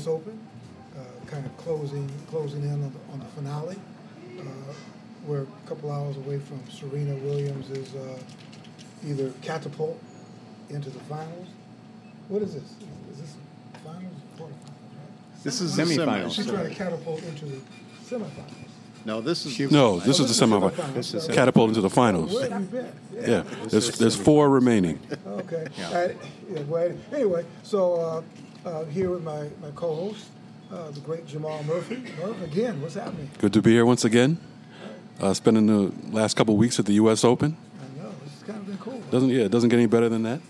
U.S. Open, uh, kind of closing closing in on the, on the finale. Uh, we're a couple hours away from Serena Williams' uh, either catapult into the finals. What is this? Is this finals? Quarterfinals, right? This is Semifinals. She's trying to catapult into the semifinals. No, this is No, this Oh, is the semifinal. semifinals. This is Catapult into the finals. Where have? Yeah, there's there's four remaining. Okay. Uh, yeah, well, anyway, so uh, uh, here with my, my co-host, uh, the great Jamal Murphy. Murph, again, what's happening? Good to be here once again. Uh, spending the last couple weeks at the U.S. Open. I know, it's kind of been cool. Doesn't yeah, it doesn't get any better than that.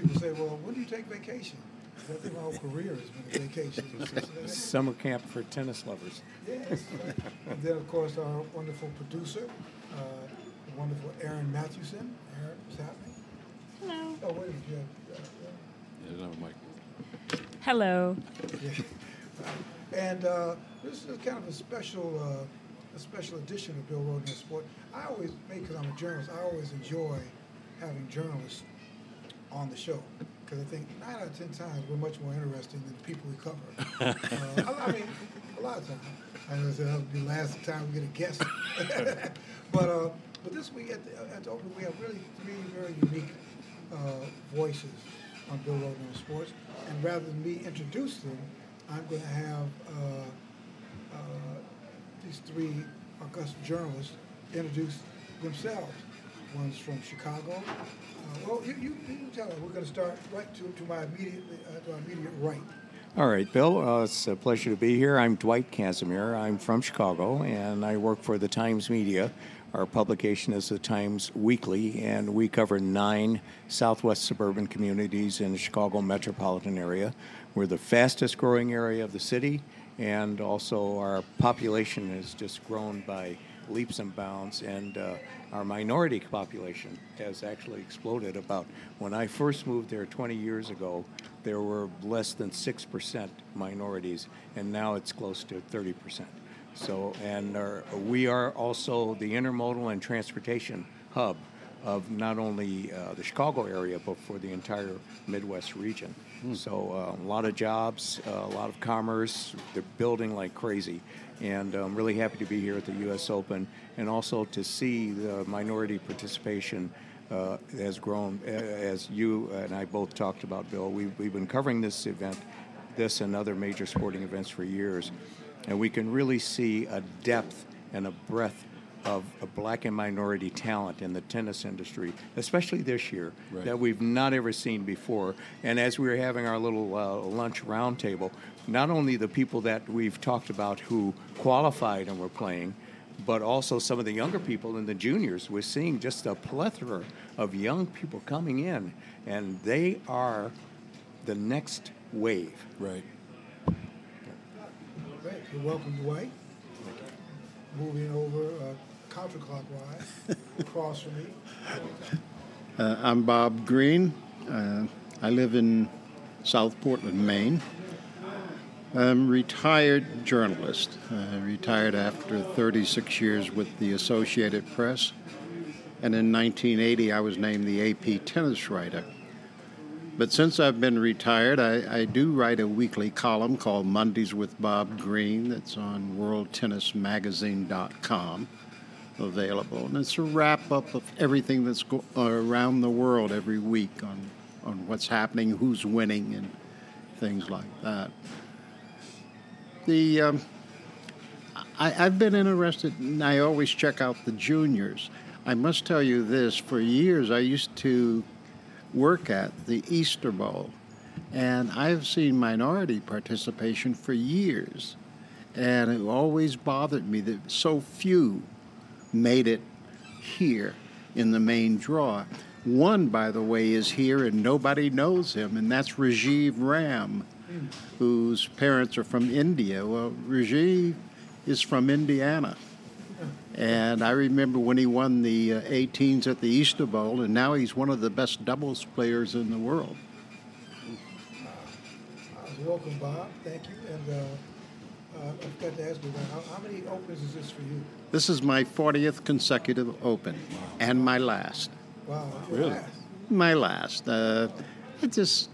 People say, well, when do you take vacation? I think my whole career has been a vacation. summer camp for tennis lovers. Yes. and then, of course, our wonderful producer, uh, the wonderful Aaron Matthewson. Aaron, what's happening? Hello. Oh, wait a minute. Yeah, yeah, yeah. Hello. And uh, this is kind of a special, uh, a special edition of Bill Rhoden on Sport. I always, because I'm a journalist, I always enjoy having journalists on the show because I think nine out of ten times we're much more interesting than the people we cover. uh, I, I mean, a lot of times. I know that'll be the last time we get a guest. but uh, but this week at the, at the Open, we have really three very unique uh, voices on Bill Rhoden Sports. And rather than me introduce them, I'm going to have uh, uh, these three august journalists introduce themselves. One's from Chicago. Uh, well, you, you, you tell them. We're going to start right to, to my immediate uh, to my immediate right. All right, Bill, uh, it's a pleasure to be here. I'm Dwight Casimere. I'm from Chicago, and I work for the Times Media. Our publication is the Times Weekly, and we cover nine southwest suburban communities in the Chicago metropolitan area. We're the fastest growing area of the city, and also our population has just grown by leaps and bounds, and uh, our minority population has actually exploded. About when I first moved there 20 years ago, there were less than 6% minorities, and now it's close to 30%. So, and our, we are also the intermodal and transportation hub of not only uh, the Chicago area, but for the entire Midwest region. So, uh, a lot of jobs, uh, a lot of commerce. They're building like crazy. And I'm really happy to be here at the U.S. Open and also to see the minority participation uh, has grown. As you and I both talked about, Bill, we've, we've been covering this event, this and other major sporting events for years. And we can really see a depth and a breadth of, of black and minority talent in the tennis industry, especially this year, that we've not ever seen before. And as we were having our little uh, lunch roundtable, not only the people that we've talked about who qualified and were playing, but also some of the younger people and the juniors. We're seeing just a plethora of young people coming in, and they are the next wave. Right. You're welcome, Dwight. Moving over uh, counterclockwise across from me. Uh, I'm Bob Green. Uh, I live in South Portland, Maine. I'm a retired journalist. I retired after 36 years with the Associated Press. And in 1980, I was named the AP Tennis Writer. But since I've been retired, I, I do write a weekly column called Mondays with Bob Green that's on worldtennismagazine.com available. And it's a wrap up of everything that's go- around the world every week on, on what's happening, who's winning, and things like that. The um, I, I've been interested, and I always check out the juniors. I must tell you this: for years, I used to work at the Easter Bowl, and I've seen minority participation for years, and it always bothered me that so few made it here in the main draw. One, by the way, is here and nobody knows him, and that's Rajeev Ram. whose parents are from India. Well, Rajeev is from Indiana. And I remember when he won the uh, 18s at the Easter Bowl, and now he's one of the best doubles players in the world. Uh, welcome, Bob. Thank you. And uh, uh, I forgot to ask you, how, how many opens is this for you? This is my 40th consecutive Open, and my last. Wow. Really? last. My last. Uh, it just,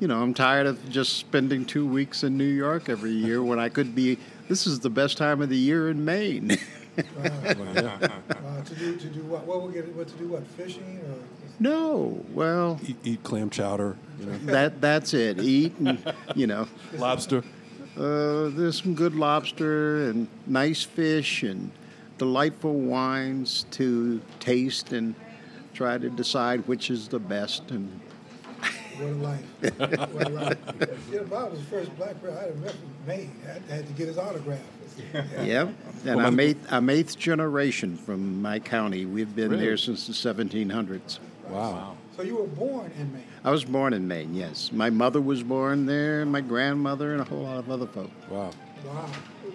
you know, I'm tired of just spending two weeks in New York every year when I could be. This is the best time of the year in Maine. Uh, to do to do what? What we get? What to do? What fishing or? no, well, Eat, eat clam chowder, you know, that that's it. Eat and you know, lobster. uh, there's some good lobster and nice fish and delightful wines to taste and try to decide which is the best. And What a life! what a life! Yeah, Bob was the first black player I ever met from Maine. I had to get his autograph. Yep. And I'm eighth, I'm eighth generation from my county. We've been Really? there since the 1700s. Wow. So you were born in Maine. I was born in Maine, yes. My mother was born there, my grandmother, and a whole lot of other folk. Wow. Wow.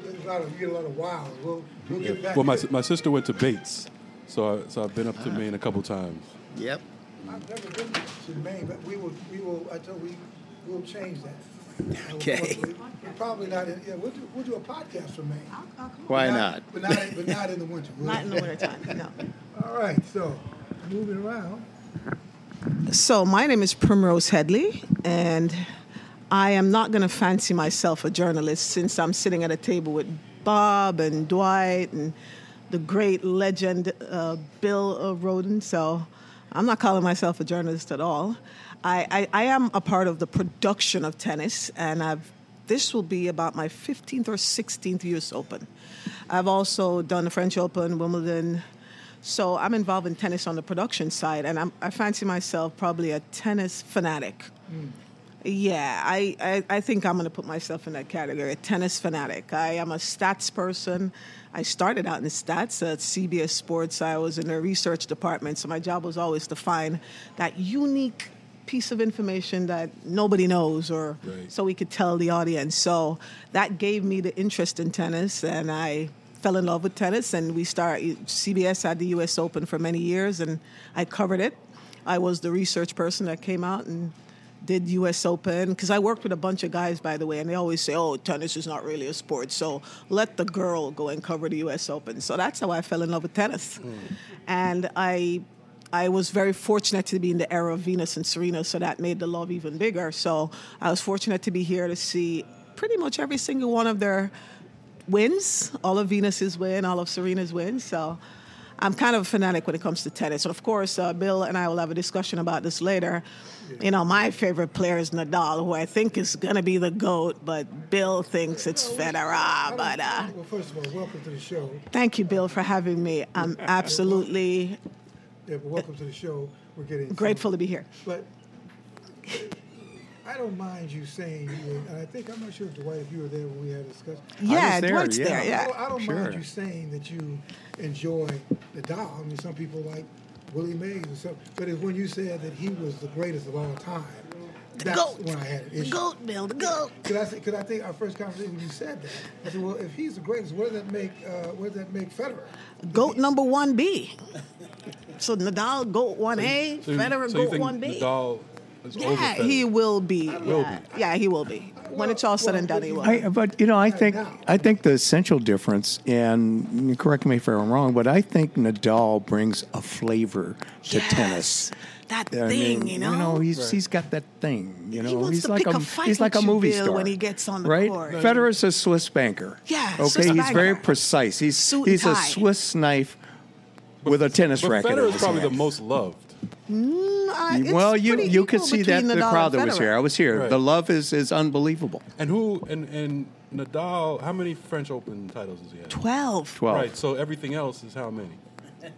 There's a lot of, you get a lot of wows. We'll, we'll get back. Well, my, my sister went to Bates, so I, so I've been up to ah. Maine a couple times. Yep. I've never been to Maine, but we will, we will, I tell we, we'll change that. Okay. We're probably not in, yeah, we'll do, we'll do a podcast from Maine. Why But not? But not, in- but not in the winter. We'll- Not in the wintertime, no. All right, so, moving around. So my name is Primrose Headley, and I am not going to fancy myself a journalist since I'm sitting at a table with Bob and Dwight and the great legend uh, Bill uh, Rhoden. So I'm not calling myself a journalist at all. I, I, I am a part of the production of tennis, and I've this will be about my 15th or 16th US Open. I've also done the French Open, Wimbledon, so I'm involved in tennis on the production side, and I'm, I fancy myself probably a tennis fanatic. Mm. Yeah, I, I, I think I'm going to put myself in that category, a tennis fanatic. I am a stats person. I started out in stats at CBS Sports. I was in the research department, so my job was always to find that unique piece of information that nobody knows or Right. so we could tell the audience. So that gave me the interest in tennis, and I fell in love with tennis. And we started, CBS had the US Open for many years, and I covered it. I was the research person that came out and did US Open because I worked with a bunch of guys, by the way, and they always say, "Oh, tennis is not really a sport, so let the girl go and cover the US Open." So that's how I fell in love with tennis, and I. I was very fortunate to be in the era of Venus and Serena, so that made the love even bigger. So I was fortunate to be here to see pretty much every single one of their wins, all of Venus's win, all of Serena's wins. So I'm kind of a fanatic when it comes to tennis. And of course, uh, Bill and I will have a discussion about this later. You know, my favorite player is Nadal, who I think is going to be the GOAT, but Bill thinks it's Federer. But uh, Well, first of all, welcome to the show. thank you, Bill, for having me. I'm absolutely Yeah, welcome to the show. We're getting grateful to be here. But I don't mind you saying you and I think I'm not sure if Dwight, if you were there when we had a discussion. Yeah, there, Dwight's yeah. there. I Yeah. don't, I don't Sure. mind you saying that you enjoy the Dow. I mean, some people like Willie Mays or something. But it's when you said that he was the greatest of all time, that's GOAT. when I had an The. GOAT, Bill, the GOAT. Because I, 'cause I think our first conversation when you said that, I said, well, if he's the greatest, what does that make? Uh, what does that make Federer? GOAT number 1B. So Nadal, GOAT 1A, So you- Federer, so you GOAT think 1B. Nadal is over Yeah, he will be. Will yeah. Yeah, he will be. When it's all said and done, he will. I, but you know, I think I think the essential difference, and correct me if I'm wrong, but I think Nadal brings a flavor to Yes, tennis. That I thing, mean, you know. You know, he's he's got that thing. You know, He wants he's to like pick a, a fight he's like a movie Bill, star when he gets on the right? court. Federer's a Swiss banker. Yeah, okay, Swiss he's very precise. He's Suit he's a. Swiss knife with a tennis But racket. Federer is his probably the most loved. Uh, it's well, you you could see that between the Nadal crowd that was here. I was here. Right. The love is is unbelievable. And who and and Nadal? How many French Open titles does he have? Twelve. Twelve. Right. So everything else is how many?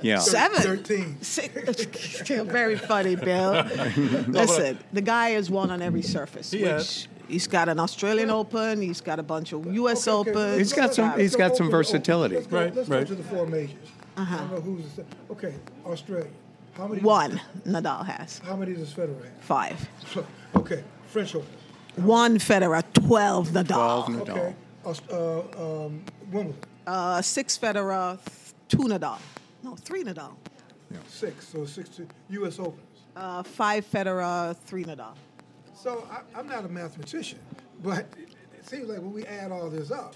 Yeah. Seven. Thirteen. Six. Very funny, Bill. Listen, the guy has won on every surface. He which has. He's got an Australian Open. He's got a bunch of U.S. Okay, okay, Opens. He's got some- go- he's let's got some versatility. Let's go, Right, let's right. go to the four majors. I don't know who's okay. Australia. How many? One. Nadal has How many does Federer have? five. Okay, French Open. One Federer, 12 Nadal. 12 Nadal. Okay. Uh, um, Wimbledon. Uh, six Federer, th- two Nadal. No, three Nadal. Yeah. Six. So six to U.S. Opens. Uh, five Federer, three Nadal. So I, I'm not a mathematician, but it, it seems like when we add all this up,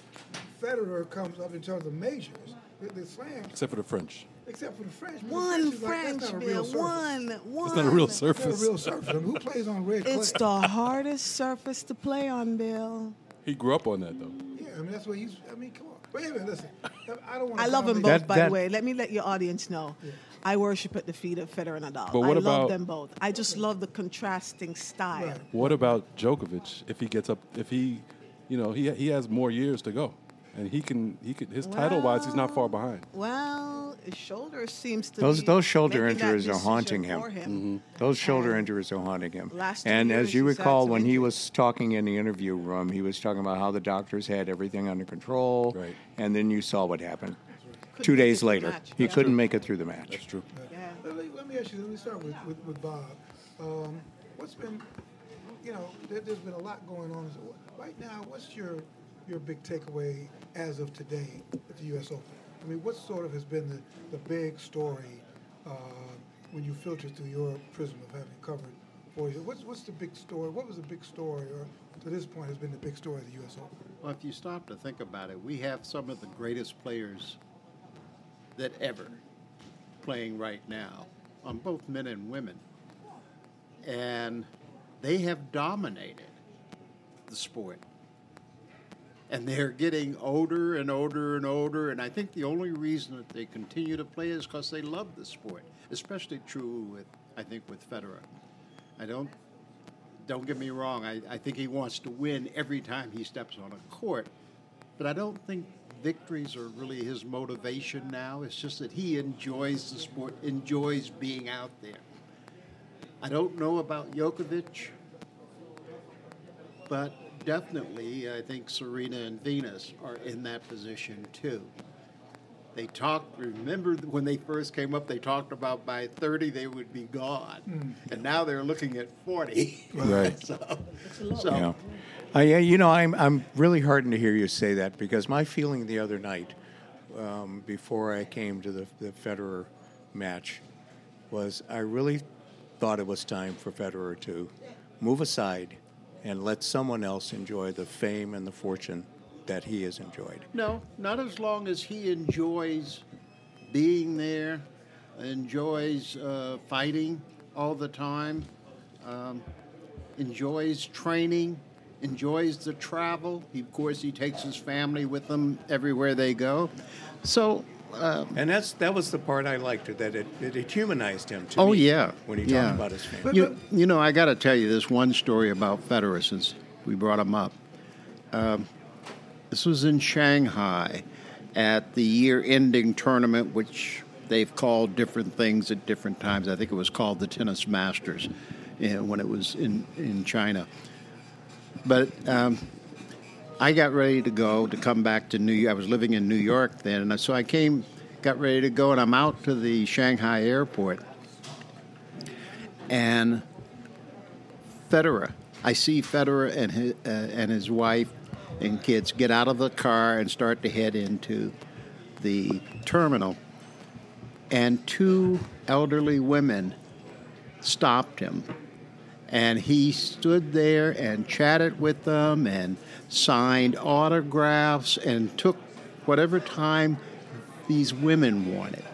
Federer comes up in terms of majors. The, the slams, Except for the French. Except for the French. but the One is like, French, Bill. real. One, one. It's not a real It's not a surface. real surface. I mean, who plays on red clay? It's the hardest surface to play on, Bill. He grew up on that though. Yeah, I mean that's what he's. I mean, come on. But anyway, listen. I don't want. I love them both, That- by that- the way. Let me let your audience know. I worship at the feet of Federer and Nadal. But what I about- love them both. I just love the contrasting style. Right. What about Djokovic? If he gets up, if he, you know, he he has more years to go, and he can he could his title wise he's not far behind. Well, his shoulder seems to Those be those shoulder injuries are haunting him. for Mm-hmm. Those shoulder And injuries are haunting him. last two And as you recall, some when he was talking in the interview room, he was talking about how the doctors had everything under control. Right. And then you saw what happened. Couldn't Two days later, match. he Yeah. couldn't make it through the match. That's true. Yeah. Let, me- let me ask you. Let me start with with, with Bob. Um, what's been, you know, there, there's been a lot going on. So right now, what's your your big takeaway as of today at the U.S. Open? I mean, what sort of has been the, the big story uh, when you filter through your prism of having covered four years? What's what's the big story? What was the big story, or to this point has been the big story of the U.S. Open? Well, if you stop to think about it, we have some of the greatest players that ever playing right now on both men and women. And they have dominated the sport. And they're getting older and older and older. And I think the only reason that they continue to play is because they love the sport. Especially true with, I think, with Federer. I don't don't get me wrong, I, I think he wants to win every time he steps on a court. But I don't think victories are really his motivation now. It's just that he enjoys the sport, enjoys being out there. I don't know about Djokovic, but definitely I think Serena and Venus are in that position too. They talked, remember when they first came up, they talked about by 30 they would be gone. And now they're looking at 40. Right. so, so Yeah. Uh, yeah, you know, I'm, I'm really heartened to hear you say that because my feeling the other night, um, before I came to the, the Federer match, was I really thought it was time for Federer to move aside and let someone else enjoy the fame and the fortune that he has enjoyed. No, not as long as he enjoys being there, enjoys uh, fighting all the time, um, enjoys training, enjoys the travel. He, of course, he takes his family with him everywhere they go. So, um, And that's that was the part I liked, that it, it, it humanized him to oh me yeah, when he yeah. talked about his family. You, you know, I got to tell you this one story about Federer since we brought him up. Um, this was in Shanghai at the year-ending tournament, which they've called different things at different times. I think it was called the Tennis Masters know, when it was in in China. But um, I got ready to go to come back to New York. I was living in New York then, and so I came, got ready to go, and I'm out to the Shanghai airport, and Federer. I see Federer and his, uh, and his wife and kids get out of the car and start to head into the terminal, and two elderly women stopped him and he stood there and chatted with them and signed autographs and took whatever time these women wanted.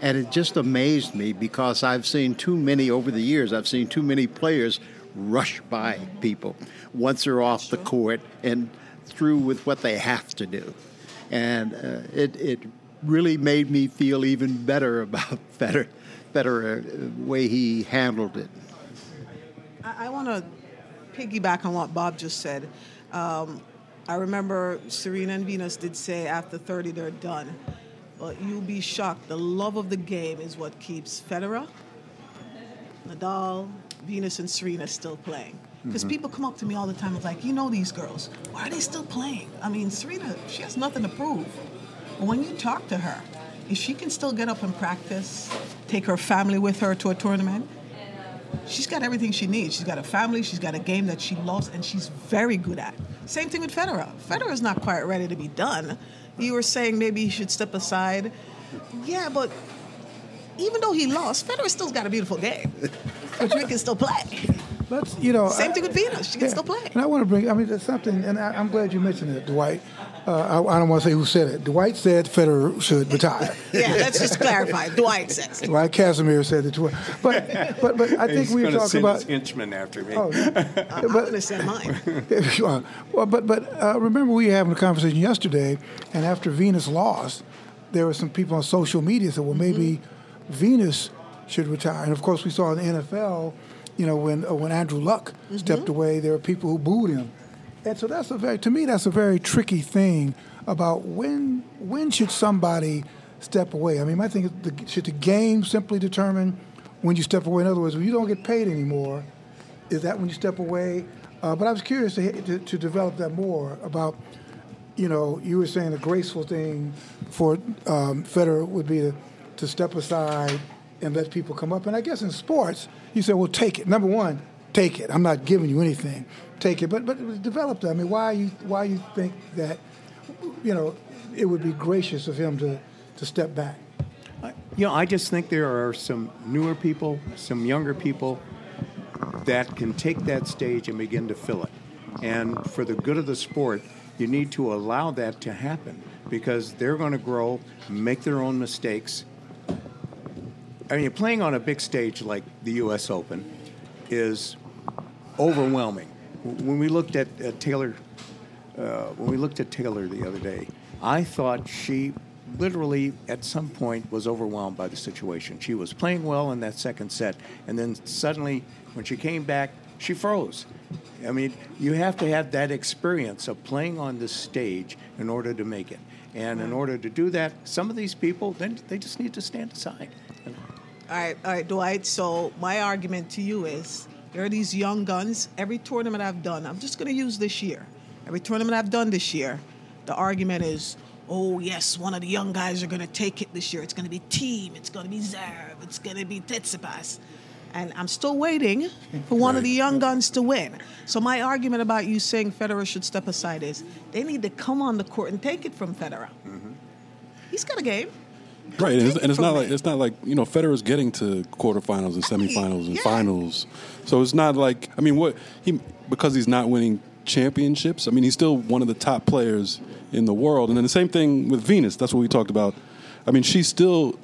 And it just amazed me because I've seen too many over the years, I've seen too many players rush by people once they're off the court and through with what they have to do. And uh, it, it really made me feel even better about Federer, the way he handled it. I, I want to piggyback on what Bob just said. Um, I remember Serena and Venus did say after 30 they're done. But you'll be shocked. The love of the game is what keeps Federer, Nadal, Venus, and Serena still playing. Because people come up to me all the time and like, you know these girls. Why are they still playing? I mean, Serena, she has nothing to prove. But when you talk to her, if she can still get up and practice, take her family with her to a tournament, she's got everything she needs. She's got a family, she's got a game that she loves, and she's very good at. Same thing with Federer. Federer's not quite ready to be done. You were saying maybe he should step aside. Yeah, but even though he lost, Federer still's got a beautiful game. Federer can still play. Let's, you know. Same I- thing with Venus. She can still play. And I want to bring, I mean, there's something, and I, I'm glad you mentioned it, Dwight. Uh, I, I don't want to say who said it. Dwight said Federer should retire. Yeah, let's just clarify. Dwight says. Dwight Casimere said it too. But, but, but I think He's we were gonna talking send about. his henchman after me. Oh, I'm going to send mine. if you want. Well, but but uh, remember we were having a conversation yesterday, and after Venus lost, there were some people on social media said, well, maybe Venus should retire. And of course, we saw in the NFL, you know, when uh, when Andrew Luck stepped away, there were people who booed him, and so that's a very to me that's a very tricky thing about when when should somebody step away. I mean, my thing is, the, should the game simply determine when you step away? In other words, when you don't get paid anymore, is that when you step away? Uh, but I was curious to, to, to develop that more about, you know, you were saying a graceful thing for um, Federer would be to, to step aside and let people come up. And I guess in sports, you say, well, take it. Number one, take it. I'm not giving you anything. Take it. But but develop that. I mean, why you why you think that, you know, it would be gracious of him to, to step back? You know, I just think there are some newer people, some younger people that can take that stage and begin to fill it. And for the good of the sport, you need to allow that to happen because they're going to grow, make their own mistakes. I mean, playing on a big stage like the U.S. Open is overwhelming. When we looked at, at Taylor, uh, when we looked at Taylor the other day, I thought she literally at some point was overwhelmed by the situation. She was playing well in that second set, and then suddenly, when she came back, she froze. I mean, you have to have that experience of playing on this stage in order to make it. And in order to do that, some of these people, then they just need to stand aside. All right, all right, Dwight. So my argument to you is there are these young guns. Every tournament I've done, I'm just going to use this year. Every tournament I've done this year, the argument is, oh yes, one of the young guys are going to take it this year. It's going to be Thiem. It's going to be Zverev. It's going to be Tsitsipas. And I'm still waiting for one of the young guns to win. So my argument about you saying Federer should step aside is they need to come on the court and take it from Federer. Mm-hmm. He's got a game. Right, and it's, and it's not like it's not like you know Federer's getting to quarterfinals and semifinals and Yeah. finals, so it's not like I mean what he because he's not winning championships. I mean he's still one of the top players in the world, and then the same thing with Venus. That's what we talked about. I mean she still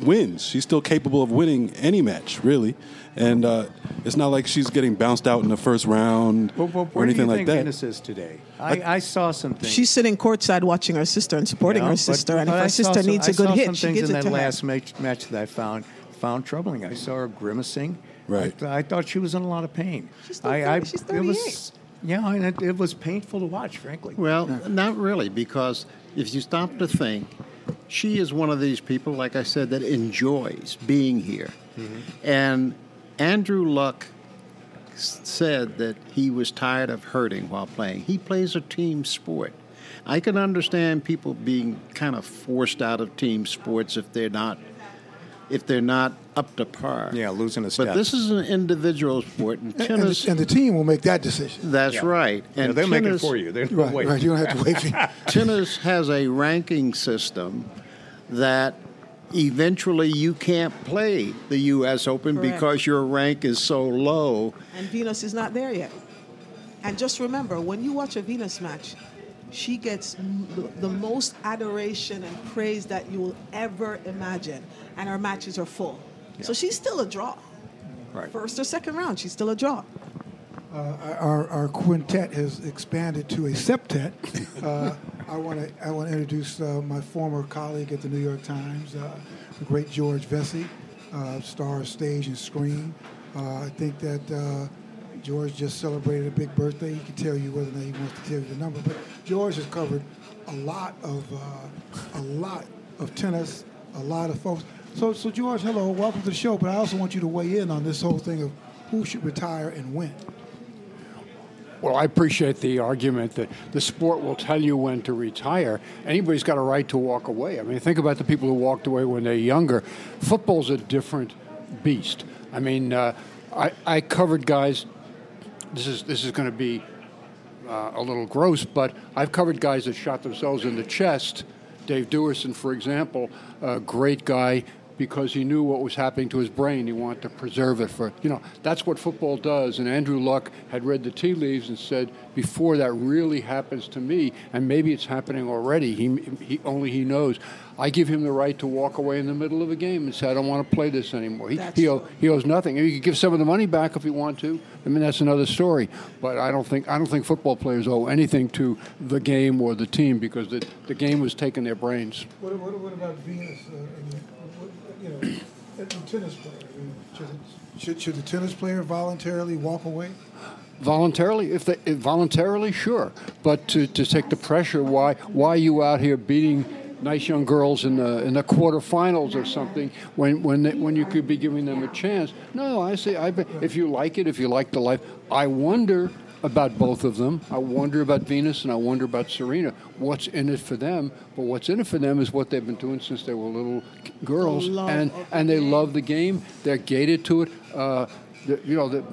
wins. She's still capable of winning any match, really, and uh, it's not like she's getting bounced out in the first round Well, well, or where do anything you like think that. Venus is today? I, I saw some things. She's sitting courtside watching her sister and supporting Yeah, her but- sister. and but if I her saw sister some- needs I a good saw hit, some she things gives in it that to her. last match, match that I found found troubling. I saw her grimacing. Right. I, th- I thought she was in a lot of pain. She's still I, I, 30 she's it 38. was, yeah, and it, it was painful to watch, frankly. Well, not really, because if you stop to think, she is one of these people, like I said, that enjoys being here. And Andrew Luck said that he was tired of hurting while playing. He plays a team sport. I can understand people being kind of forced out of team sports if they're not if they're not up to par. Yeah, losing a step. But this is an individual sport, and And, and, tennis. the, and the team will make that decision. that's Yeah. right. Yeah, And they'll make it for you. They're Right, wait. right. You don't have to wait for you. tennis has a ranking system that eventually you can't play the U.S. Open Correct. because your rank is so low. And Venus is not there yet. And just remember, when you watch a Venus match, she gets the most adoration and praise that you will ever imagine. And her matches are full. So she's still a draw. Right. First or second round, she's still a draw. Our, our quintet has expanded to a septet. Uh, I want to I want to introduce uh, my former colleague at the New York Times, uh, the great George Vecsey, uh, star of stage and screen. Uh, I think that uh, George just celebrated a big birthday. He can tell you whether or not he wants to tell you the number, but George has covered a lot of uh, a lot of tennis, a lot of folks. So, so George, hello, welcome to the show. But I also want you to weigh in on this whole thing of who should retire and when. Well, I appreciate the argument that the sport will tell you when to retire. Anybody's got a right to walk away. I mean, think about the people who walked away when they're younger. Football's a different beast. I mean, uh, I, I covered guys. This is this is going to be uh, a little gross, but I've covered guys that shot themselves in the chest. Dave Duerson, for example, a great guy because he knew what was happening to his brain. He wanted to preserve it for, you know, that's what football does. And Andrew Luck had read the tea leaves and said, before that really happens to me, and maybe it's happening already, he, he only he knows. I give him the right to walk away in the middle of a game and say, I don't want to play this anymore. He, he, owe, he owes nothing. He could give some of the money back if he want to. I mean, that's another story. But I don't think I don't think football players owe anything to the game or the team because the, the game was taking their brains. What, what, what about Venus? Uh, I mean, what, you know, the tennis player. I mean, should, should, should the tennis player voluntarily walk away? Voluntarily, if they if voluntarily, sure. But to, to take the pressure, why why are you out here beating nice young girls in the in the quarterfinals or something when when they, when you could be giving them a chance? No, I say I if you like it, if you like the life, I wonder about both of them. I wonder about Venus and I wonder about Serena. What's in it for them? But what's in it for them is what they've been doing since they were little girls, and and they love the game. They're gated to it. Uh, the, you know, the,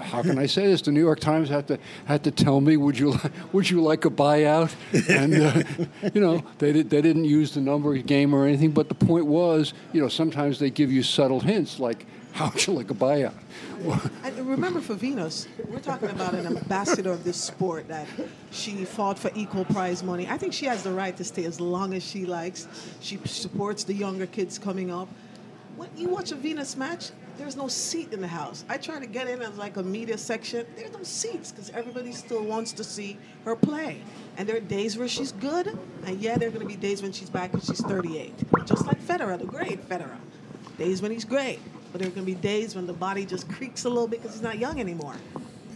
how can I say this? The New York Times had to had to tell me, would you would you like a buyout? And uh, you know, they did, they didn't use the number game or anything, but the point was, you know, sometimes they give you subtle hints like, how would you like a buyout? And remember, for Venus, we're talking about an ambassador of this sport that she fought for equal prize money. I think she has the right to stay as long as she likes. She supports the younger kids coming up. When you watch a Venus match, there's no seat in the house. I try to get in as like a media section. There's no seats because everybody still wants to see her play. And there are days where she's good, and yeah, there are going to be days when she's back and she's 38. Just like Federer, the great Federer. Days when he's great, but there are going to be days when the body just creaks a little bit because he's not young anymore.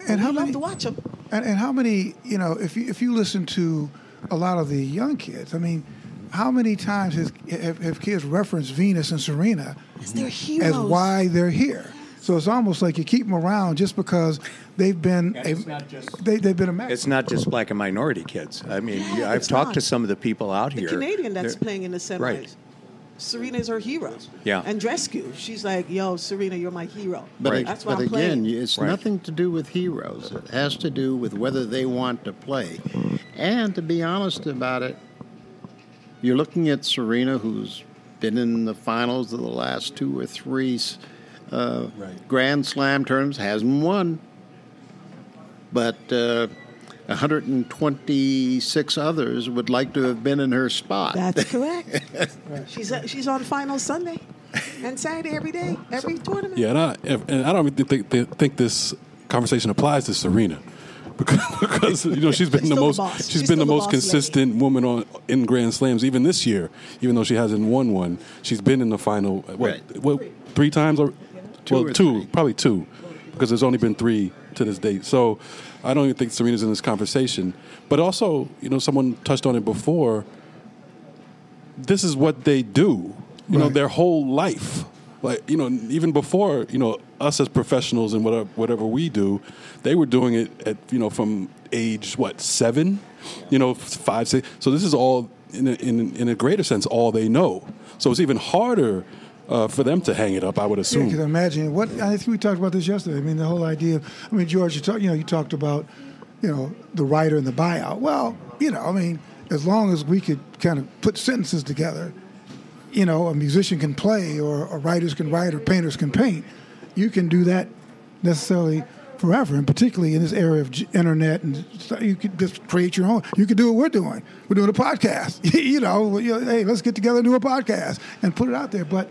And how many love to watch him. And, and how many, you know, if you if you listen to a lot of the young kids, I mean, how many times has, have, have kids referenced Venus and Serena They're as why they're here? So it's almost like you keep them around just because they've been a, it's not just- they, they've been a match. It's not just black and minority kids. I mean, Yeah, yeah, I've talked not. to some of the people out The here. Canadian that's They're- playing in the semis. Right. Serena is her hero. Yeah. And Andrescu, she's like, yo, Serena, you're my hero. But, Right. That's why but I'm again, playing. it's Right. nothing to do with heroes. It has to do with whether they want to play. And to be honest about it, you're looking at Serena, who's been in the finals of the last two or three uh, Right. Grand Slam tournaments, hasn't won. But uh, 126 others would like to have been in her spot. That's correct. she's uh, she's on final Sunday and Saturday every day, every tournament. Yeah, and I and I don't even think think, think this conversation applies to Serena. Because, because you know she's been She's the still the most she's She's been the the most boss lady. consistent woman on in Grand Slams even this year even though she hasn't won one she's been in the final what, Right. what three times or Two well or two three. probably two because there's only been three to this date so I don't even think Serena's in this conversation but also you know someone touched on it before this is what they do. You know, their whole life. Like you know, even before you know us as professionals and whatever whatever we do, they were doing it at you know from age what seven, you know five six. So this is all in a, in in a greater sense all they know. So it's even harder uh, for them to hang it up. I would Yeah, assume. can imagine what I think we talked about this yesterday. I mean, the whole idea. Of, I mean, George, you talk, you know, you talked about, you know, the writer and the buyout. Well, you know, I mean, as long as we could kind of put sentences together, you know, a musician can play, or, or writers can write, or painters can paint. You can do that necessarily forever, and particularly in this area of internet, and stuff, you could just create your own. You could do what we're doing. We're doing a podcast. you know, you know, hey, let's get together and do a podcast and put it out there. But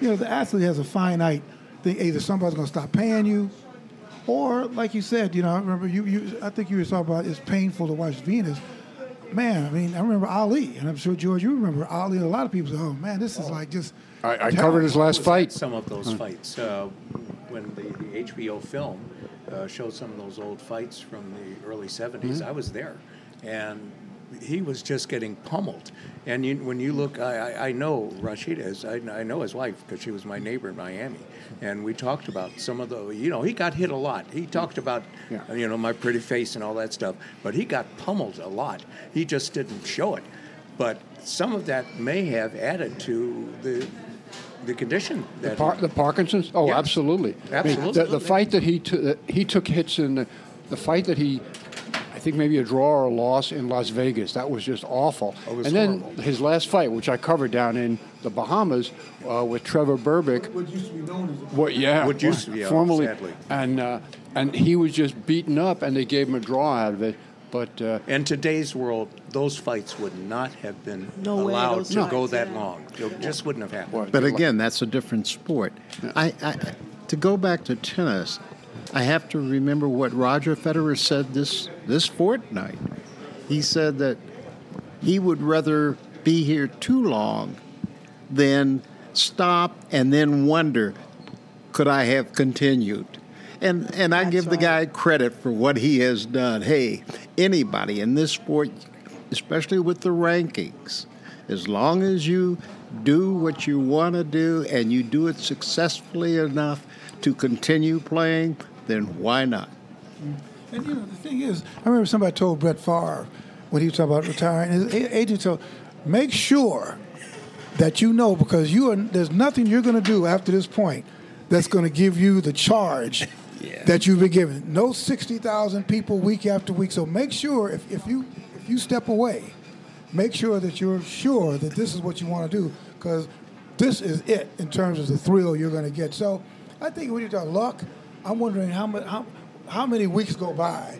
you know, the athlete has a finite thing. Either somebody's going to stop paying you, or like you said, you know, I remember you, you. I think you were talking about it's painful to watch Venus. Man, I mean, I remember Ali, and I'm sure George, you remember Ali. And a lot of people say, "Oh man, this is like just." I, I covered his last fight. some of those fights uh, when the, the HBO film uh, showed some of those old fights from the early 70s. Mm-hmm. I was there, and he was just getting pummeled. And you, when you look, I, I, I know Rashida is. I, I know his wife because she was my neighbor in Miami, and we talked about some of the. You know, he got hit a lot. He talked about, Yeah. you know, my pretty face and all that stuff, but he got pummeled a lot. He just didn't show it. But some of that may have added to the the condition that Par- the Parkinson's? Oh, Yes. absolutely. I mean, Absolutely. the, the fight that he took, that he took hits in, the, the fight that he, think maybe a draw or a loss in Las Vegas. That was just awful. Was and then horrible. his last fight, which I covered down in the Bahamas uh, with Trevor Berbick. What used to be known as a What? Yeah. What used to be, formerly, sadly. and uh, and he was just beaten up, and they gave him a draw out of it. But uh, In today's world, those fights would not have been No allowed those to go that yeah. long. It just wouldn't have happened. But again, that's a different sport. I, I, to go back to tennis, I have to remember what Roger Federer said this this fortnight. He said that he would rather be here too long than stop and then wonder, could I have continued? And and I That's give the guy credit for what he has done. Hey, anybody in this sport, especially with the rankings, as long as you do what you want to do and you do it successfully enough to continue playing, then why not? And you know, the thing is, I remember somebody told Brett Favre when he was talking about retiring, his agent told, make sure that you know because you are, there's nothing you're going to do after this point that's going to give you the charge that you've been given. No 60,000 people week after week. So make sure if, if you if you step away, make sure that you're sure that this is what you want to do because this is it in terms of the thrill you're going to get. So I think when you talk luck, I'm wondering how, mu- how, how many weeks go by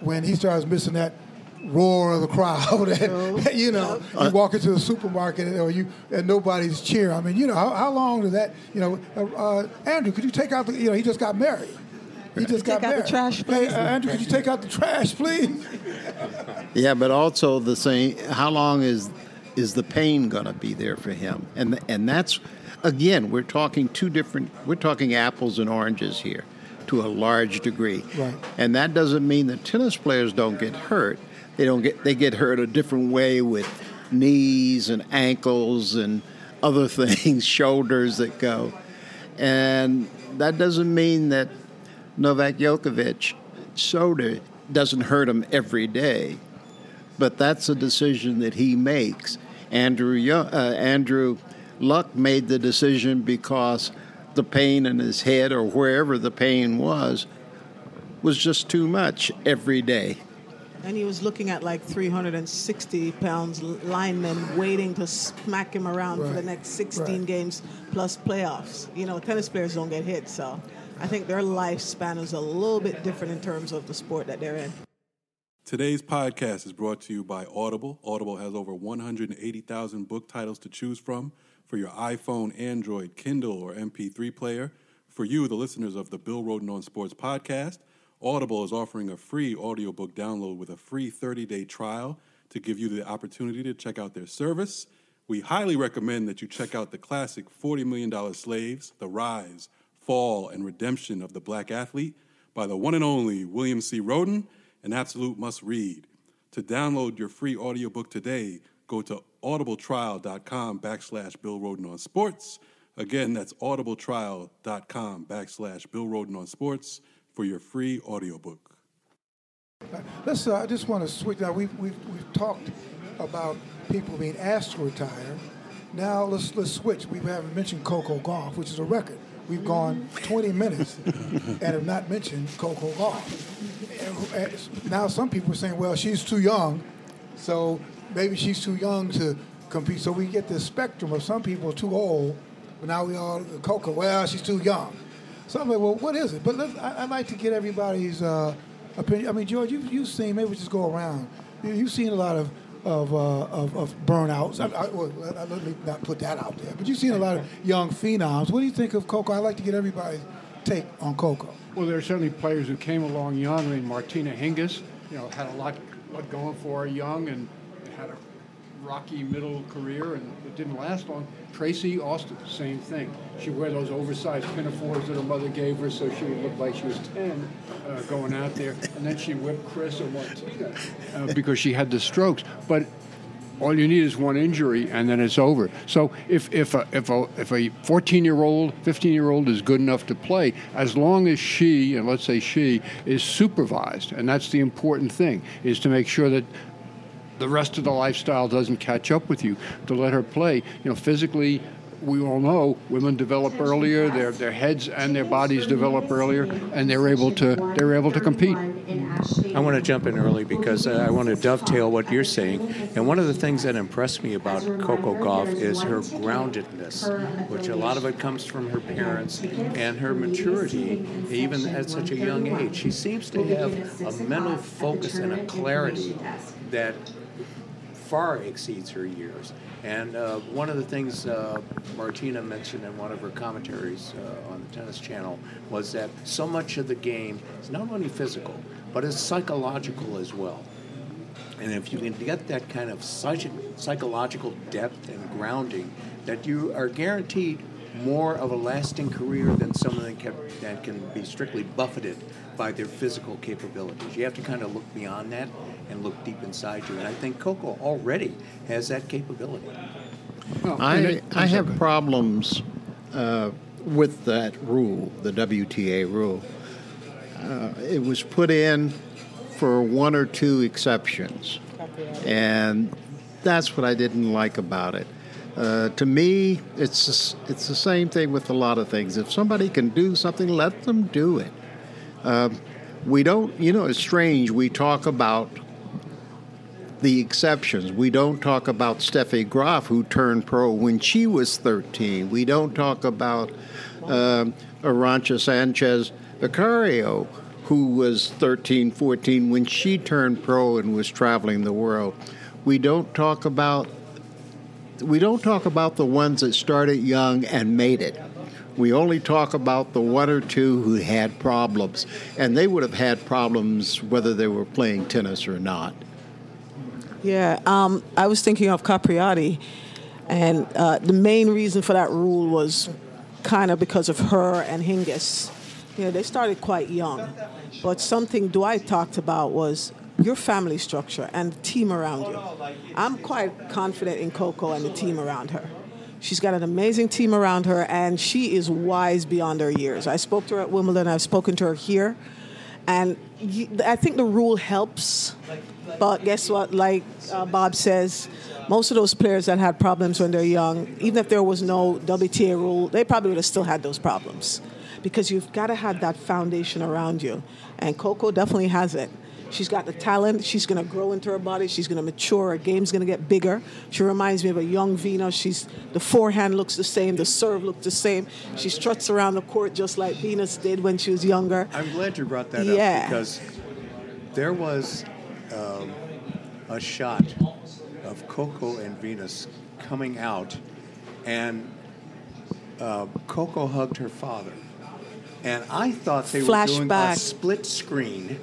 when he starts missing that roar of the crowd and you know you walk into a supermarket or you and nobody's cheering i mean you know how, how long did that you know uh, uh, andrew could you take out the you know he just got married he just got Take out the married trash, hey uh, andrew could you take out the trash please Yeah, but also the same. How long is is the pain going to be there for him? And and that's again, we're talking two different. We're talking apples and oranges here, to a large degree. Right. And that doesn't mean that tennis players don't get hurt. They don't get. They get hurt a different way with knees and ankles and other things, shoulders that go. And that doesn't mean that Novak Djokovic soda doesn't hurt him every day, but that's a decision that he makes. Andrew uh, Andrew Luck made the decision because the pain in his head or wherever the pain was was just too much every day. And he was looking at like 360 pounds linemen waiting to smack him around for the next 16 Right. games plus playoffs. You know, tennis players don't get hit, so I think their lifespan is a little bit different in terms of the sport that they're in. Today's podcast is brought to you by Audible. Audible has over 180,000 book titles to choose from for your iPhone, Android, Kindle, or MP3 player. For you, the listeners of the Bill Rhoden on Sports podcast, Audible is offering a free audiobook download with a free 30 day trial to give you the opportunity to check out their service. We highly recommend that you check out the classic $40 Million Slaves, The Rise, Fall, and Redemption of the Black Athlete by the one and only William C. Rhoden, an absolute must read. To download your free audiobook today, go to audibletrial.com backslash Bill Rhoden on Sports. Again, that's audibletrial.com backslash Bill Rhoden on Sports for your free audiobook. Let's. Uh, I just want to switch. Now we've, we've we've talked about people being asked to retire. Now let's let's switch. We haven't mentioned Coco Gauff, which is a record. We've gone 20 minutes and have not mentioned Coco Gauff. And Now some people are saying, well, she's too young, so maybe she's too young to compete. So we get this spectrum of some people too old, but now we all Coco. Well, she's too young. So I'm like, well, what is it? But let's, I, I'd like to get everybody's uh, opinion. I mean, George, you've, you've seen, maybe we just go around. You, you've seen a lot of of, uh, of, of burnouts. I, I, well, let, let me not put that out there. But you've seen a lot of young phenoms. What do you think of Coco? I'd like to get everybody's take on Coco. Well, there are certainly players who came along young. I mean, Martina Hingis, you know, had a lot, lot going for her young and had a rocky middle career, and it didn't last long. Tracy Austin, same thing. She wore those oversized pinafores that her mother gave her so she would look like she was 10 uh, going out there. And then she whipped Chris or Martina uh, because she had the strokes. But all you need is one injury and then it's over. So if if a if a if a 14 year old, 15 year old is good enough to play, as long as she and let's say she is supervised, and that's the important thing, is to make sure that the rest of the lifestyle doesn't catch up with you. To let her play, you know, physically. we all know women develop earlier, their, their heads and their bodies develop earlier, and they're able to they're able to compete. I want to jump in early because uh, I want to dovetail what you're saying. And one of the things that impressed me about Coco Gauff is her groundedness, which a lot of it comes from her parents and her maturity, even at such a young age. She seems to have a mental focus and a clarity that far exceeds her years. And uh, one of the things uh, Martina mentioned in one of her commentaries uh, on the Tennis Channel was that so much of the game is not only physical, but it's psychological as well. And if you can get that kind of psych- psychological depth and grounding, that you are guaranteed more of a lasting career than someone that can, that can be strictly buffeted by their physical capabilities. You have to kind of look beyond that and look deep inside you. And I think Coco already has that capability. Well, I, I have problems uh, with that rule, the WTA rule. Uh, it was put in for one or two exceptions, and that's what I didn't like about it. Uh, to me, it's it's the same thing with a lot of things. If somebody can do something, let them do it. Uh, we don't, you know, it's strange. We talk about the exceptions. We don't talk about Steffi Graf, who turned pro when she was 13. We don't talk about um, Arantxa Sanchez Vicario, who was 13, 14 when she turned pro and was traveling the world. We don't talk about we don't talk about the ones that started young and made it. We only talk about the one or two who had problems, and they would have had problems whether they were playing tennis or not. Yeah, um, I was thinking of Capriati, and uh, the main reason for that rule was kind of because of her and Hingis. You know, they started quite young, but something Dwight talked about was your family structure and the team around you. I'm quite confident in Coco and the team around her. She's got an amazing team around her, and she is wise beyond her years. I spoke to her at Wimbledon. I've spoken to her here, and I think the rule helps. But guess what? Like uh, Bob says, most of those players that had problems when they're young, even if there was no WTA rule, they probably would have still had those problems because you've got to have that foundation around you. And Coco definitely has it. She's got the talent. She's going to grow into her body. She's going to mature. Her game's going to get bigger. She reminds me of a young Venus. She's the forehand looks the same. The serve looks the same. She struts around the court just like Venus did when she was younger. I'm glad you brought that Yeah. up because there was um, a shot of Coco and Venus coming out, and uh, Coco hugged her father. And I thought they were doing a split screen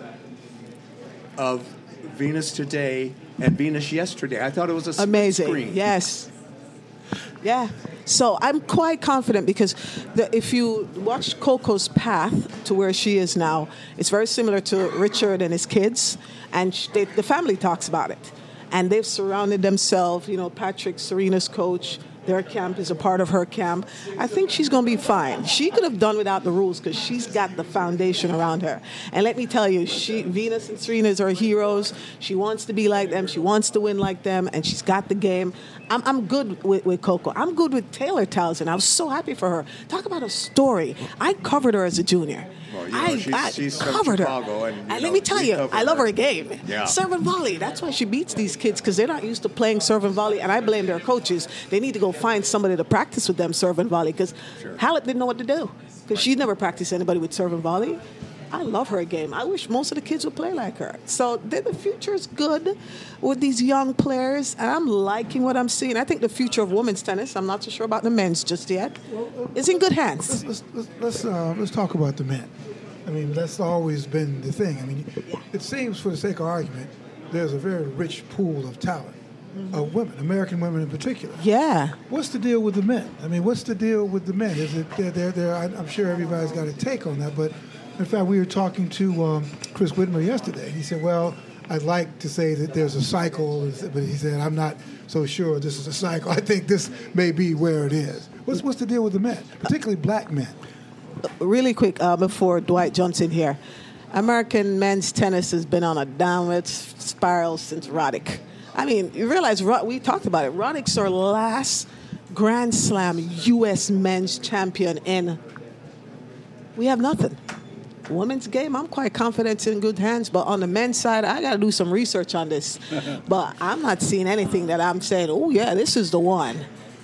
of Venus today and Venus yesterday. I thought it was a Amazing. screen. Yes. Yeah. So I'm quite confident because the, if you watch Coco's path to where she is now, it's very similar to Richard and his kids, and they, the family talks about it, and they've surrounded themselves. You know, Patrick, Serena's coach. Their camp is a part of her camp. I think she's going to be fine. She could have done without the rules because she's got the foundation around her. And let me tell you, she, Venus and Serena are heroes. She wants to be like them. She wants to win like them, and she's got the game. I'm, I'm good with, with Coco. I'm good with Taylor Townsend. I was so happy for her. Talk about a story. I covered her as a junior. Well, you know, I, she's- I she's covered Chicago, her. and, you let me tell you, I love her. her game. Yeah. Serve and volley. That's why she beats these kids because they're not used to playing serve and volley. And I blame their coaches. They need to go find somebody to practice with them serve and volley because Halep didn't know what to do because she never practiced anybody with serve and volley. I love her game. I wish most of the kids would play like her. So the the future is good with these young players, and I'm liking what I'm seeing. I think the future of women's tennis, I'm not so sure about the men's just yet, is in good hands. Let's let's let's, uh, let's talk about the men. I mean, that's always been the thing. I mean, it seems, for the sake of argument, there's a very rich pool of talent of women, American women in particular. Yeah. What's the deal with the men? I mean, what's the deal with the men? Is it they're, they're, they're, I'm sure everybody's got a take on that, but in fact, we were talking to um, Chris Whitmer yesterday. He said, "Well, I'd like to say that there's a cycle, but he said I'm not so sure this is a cycle. I think this may be where it is. What's what's the deal with the men, particularly black men? really quick uh, before Dwight jumps in here. American men's tennis has been on a downward spiral since Roddick. I mean, you realize we talked about it. Roddick's our last Grand Slam U.S. men's champion and We have nothing. Women's game, I'm quite confident in good hands, but on the men's side, I got to do some research on this. but I'm not seeing anything that I'm saying, oh, yeah, this is the one.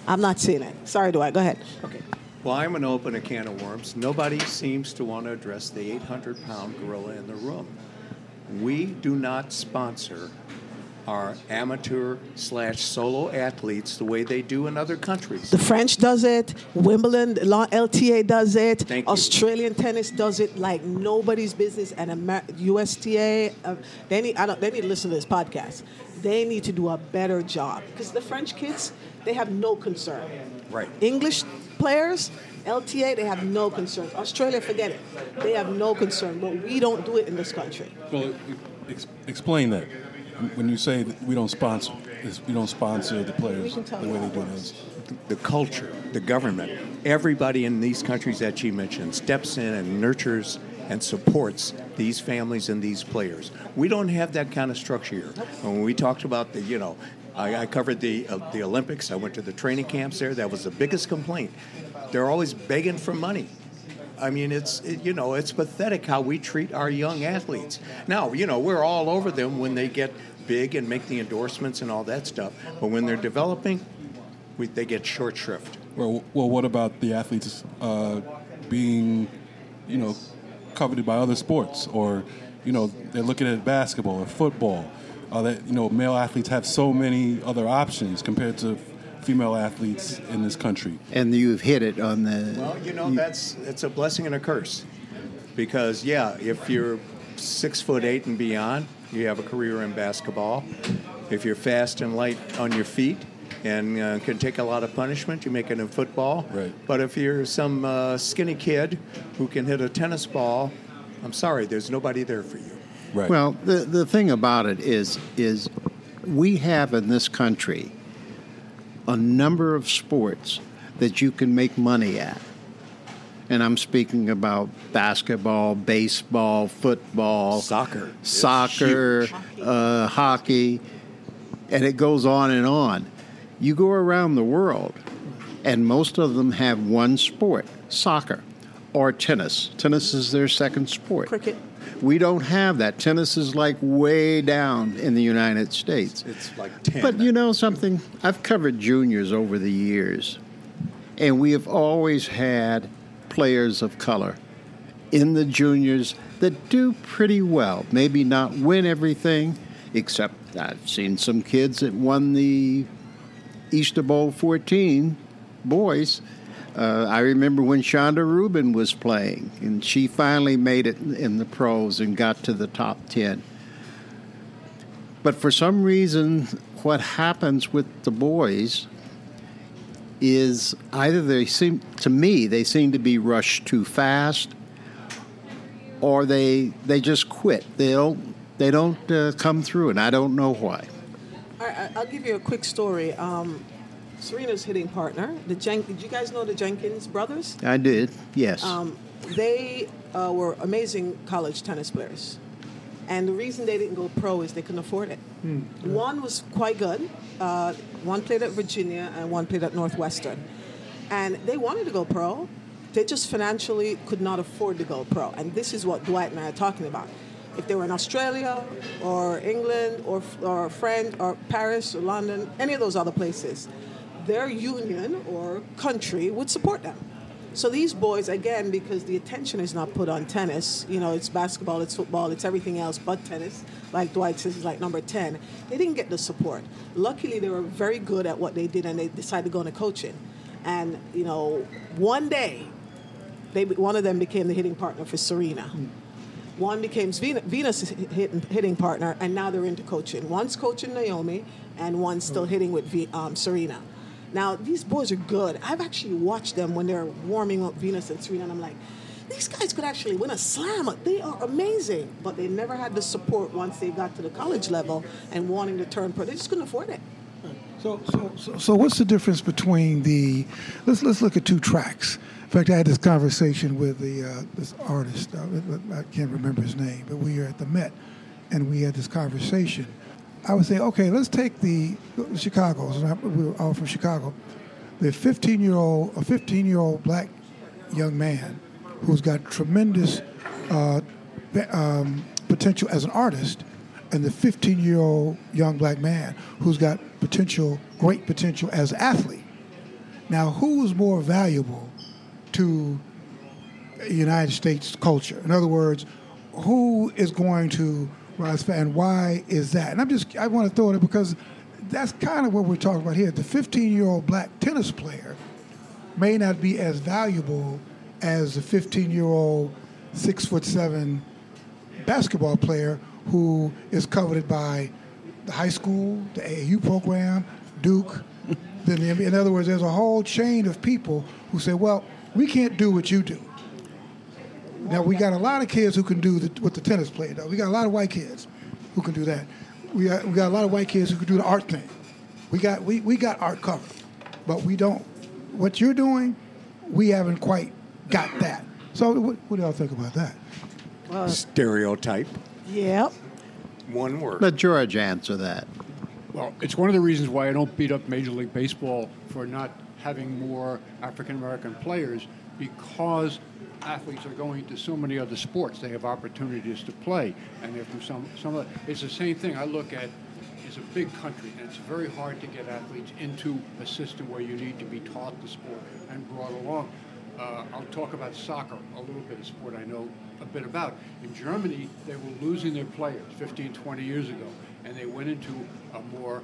I'm not seeing it. Sorry, Dwight. Go ahead. Okay. Well, I'm going to open a can of worms. Nobody seems to want to address the 800 pound gorilla in the room. We do not sponsor our amateur slash solo athletes the way they do in other countries. The French does it. Wimbledon, LTA does it. Thank you. Australian tennis does it like nobody's business. And Amer- USTA, uh, they need. I don't. They need to listen to this podcast. They need to do a better job because the French kids, they have no concern. Right. English players, LTA, they have no concern. Australia, forget it. They have no concern. But we don't do it in this country. Well, ex- explain that. When you say that we don't sponsor, we don't sponsor the players the way they do it this. the culture, the government, everybody in these countries that she mentioned steps in and nurtures and supports these families and these players. We don't have that kind of structure here. When we talked about the, you know, I, I covered the uh, the Olympics. I went to the training camps there. That was the biggest complaint. They're always begging for money. I mean, it's it, you know, it's pathetic how we treat our young athletes. Now, you know, we're all over them when they get big and make the endorsements and all that stuff. But when they're developing, we, they get short shrift. Well, well, what about the athletes uh, being, you know, coveted by other sports, or you know, they're looking at basketball or football. Uh, that you know, male athletes have so many other options compared to female athletes in this country. And you've hit it on the. Well, you know, that's it's a blessing and a curse, because yeah, if you're six foot eight and beyond, you have a career in basketball. If you're fast and light on your feet and uh, can take a lot of punishment, you make it in football. Right. But if you're some uh, skinny kid who can hit a tennis ball, I'm sorry, there's nobody there for you. Right. Well, the, the thing about it is, is we have in this country a number of sports that you can make money at. And I'm speaking about basketball, baseball, football, Soccer. soccer, uh, hockey, and it goes on and on. You go around the world, and most of them have one sport soccer or tennis. Tennis is their second sport. Cricket. We don't have that. Tennis is like way down in the United States. It's like ten. But you know something? I've covered juniors over the years, and we have always had players of color in the juniors that do pretty well. Maybe not win everything, except I've seen some kids that won the Easter Bowl 14 boys. Uh, I remember when Chanda Rubin was playing, and she finally made it in the pros and got to the top 10. But for some reason, what happens with the boys is either they seem, to me, they seem to be rushed too fast, or they they just quit. They don't they don't uh, come through, and I don't know why. I'll give you a quick story. Um, Serena's hitting partner, the Jen- did you guys know the Jenkins brothers? I did, yes. Um, they uh, were amazing college tennis players. And the reason they didn't go pro is they couldn't afford it. One was quite good. Uh, one played at Virginia and one played at Northwestern. And they wanted to go pro. They just financially could not afford to go pro. And this is what Dwight and I are talking about. If they were in Australia or England or, or France or Paris or London, any of those other places, their union or country would support them. So these boys, again, because the attention is not put on tennis, you know, it's basketball, it's football, it's everything else but tennis. Like Dwight says, is like number 10. They didn't get the support. Luckily, they were very good at what they did and they decided to go into coaching. And, you know, one day, they, one of them became the hitting partner for Serena. One became Venus, hitting, hitting partner, and now they're into coaching. One's coaching Naomi, and one's still hitting with v, um, Serena. Now these boys are good. I've actually watched them when they're warming up Venus and Serena, and I'm like, these guys could actually win a slam. They are amazing, but they never had the support once they got to the college level and wanting to turn pro. They just couldn't afford it. So, so, so, so what's the difference between the? Let's let's look at two tracks. In fact, I had this conversation with the uh, this artist. Uh, I can't remember his name, but we were at the Met, and we had this conversation. I would say, okay, let's take the Chicago's. We were all from Chicago. the 15 year old, a 15 year old black young man who's got tremendous uh, um, potential as an artist, and the 15 year old young black man who's got potential, great potential as an athlete. Now, who is more valuable to United States culture? In other words, who is going to rise and why is that? And I'm just, I want to throw it because that's kind of what we're talking about here. The 15 year old black tennis player may not be as valuable as the 15 year old six foot seven basketball player who is coveted by the high school, the AAU program, Duke. then the, in other words, there's a whole chain of people who say, well, we can't do what you do. Now we got a lot of kids who can do the, what the tennis player does. We got a lot of white kids who can do that. We got, we got a lot of white kids who can do the art thing. We got we, we got art covered, but we don't. What you're doing, we haven't quite got that. So what, what do y'all think about that? Uh, Stereotype. Yep. One word. Let George answer that. Well, it's one of the reasons why I don't beat up Major League Baseball for not having more African American players because athletes are going to so many other sports. They have opportunities to play, and they're from some some. It's the same thing. I look at it's a big country, and it's very hard to get athletes into a system where you need to be taught the sport and brought along. Uh, I'll talk about soccer, a little bit of sport I know a bit about. In Germany, they were losing their players 15, 20 years ago, and they went into a more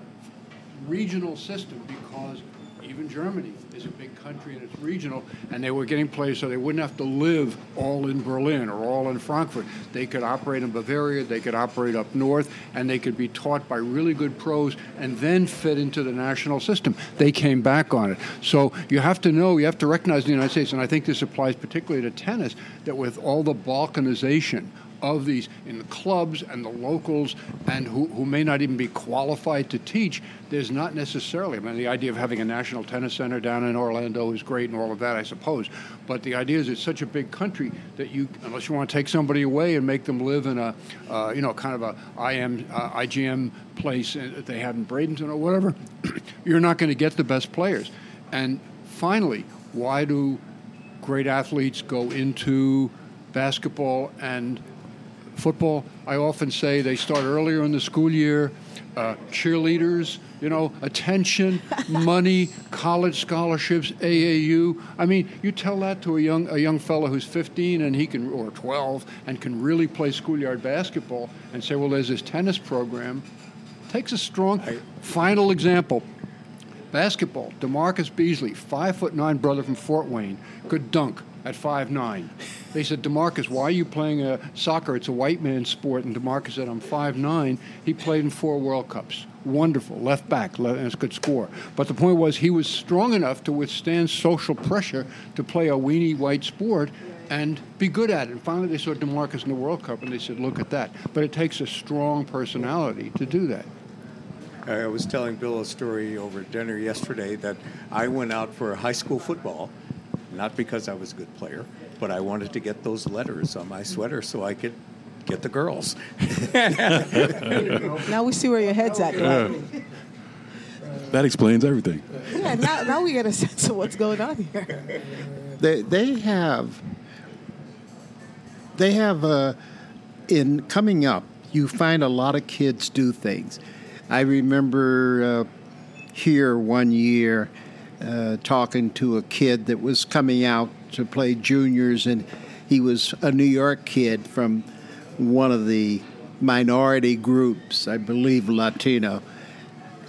regional system because even Germany is a big country and it's regional, and they were getting players so they wouldn't have to live all in Berlin or all in Frankfurt. They could operate in Bavaria, they could operate up north, and they could be taught by really good pros and then fit into the national system. They came back on it. So you have to know, you have to recognize the United States, and I think this applies particularly to tennis, that with all the balkanization of these in the clubs and the locals and who, who may not even be qualified to teach, there's not necessarily, I mean, the idea of having a national tennis center down in Orlando is great and all of that, I suppose. But the idea is it's such a big country that you, unless you want to take somebody away and make them live in a, uh, you know, kind of a IM, uh, IGM place that they have in Bradenton or whatever, you're not going to get the best players. And finally, why do great athletes go into basketball and football, I often say they start earlier in the school year. Uh, cheerleaders, you know, attention, money, college scholarships, AAU. I mean, you tell that to a young a young fellow who's 15 and he can or 12 and can really play schoolyard basketball and say, well, there's this tennis program. Takes a strong. Final example. Basketball. Demarcus Beasley, five foot nine brother from Fort Wayne, could dunk at five nine. They said, Demarcus, why are you playing a soccer? It's a white man's sport. And Demarcus said, I'm five nine. He played in four World Cups. Wonderful, left back, and could score. But the point was, he was strong enough to withstand social pressure to play a weenie white sport and be good at it. And finally, they saw Demarcus in the World Cup, and they said, look at that. But it takes a strong personality to do that. I was telling Bill a story over dinner yesterday that I went out for high school football, not because I was a good player, but I wanted to get those letters on my sweater so I could get the girls. now we see where your head's at. Yeah. That explains everything. Yeah, now, now we get a sense of what's going on here. They, they have, they have, uh, in coming up, you find a lot of kids do things. I remember uh, here one year uh, talking to a kid that was coming out to play juniors, and he was a New York kid from one of the minority groups, I believe Latino.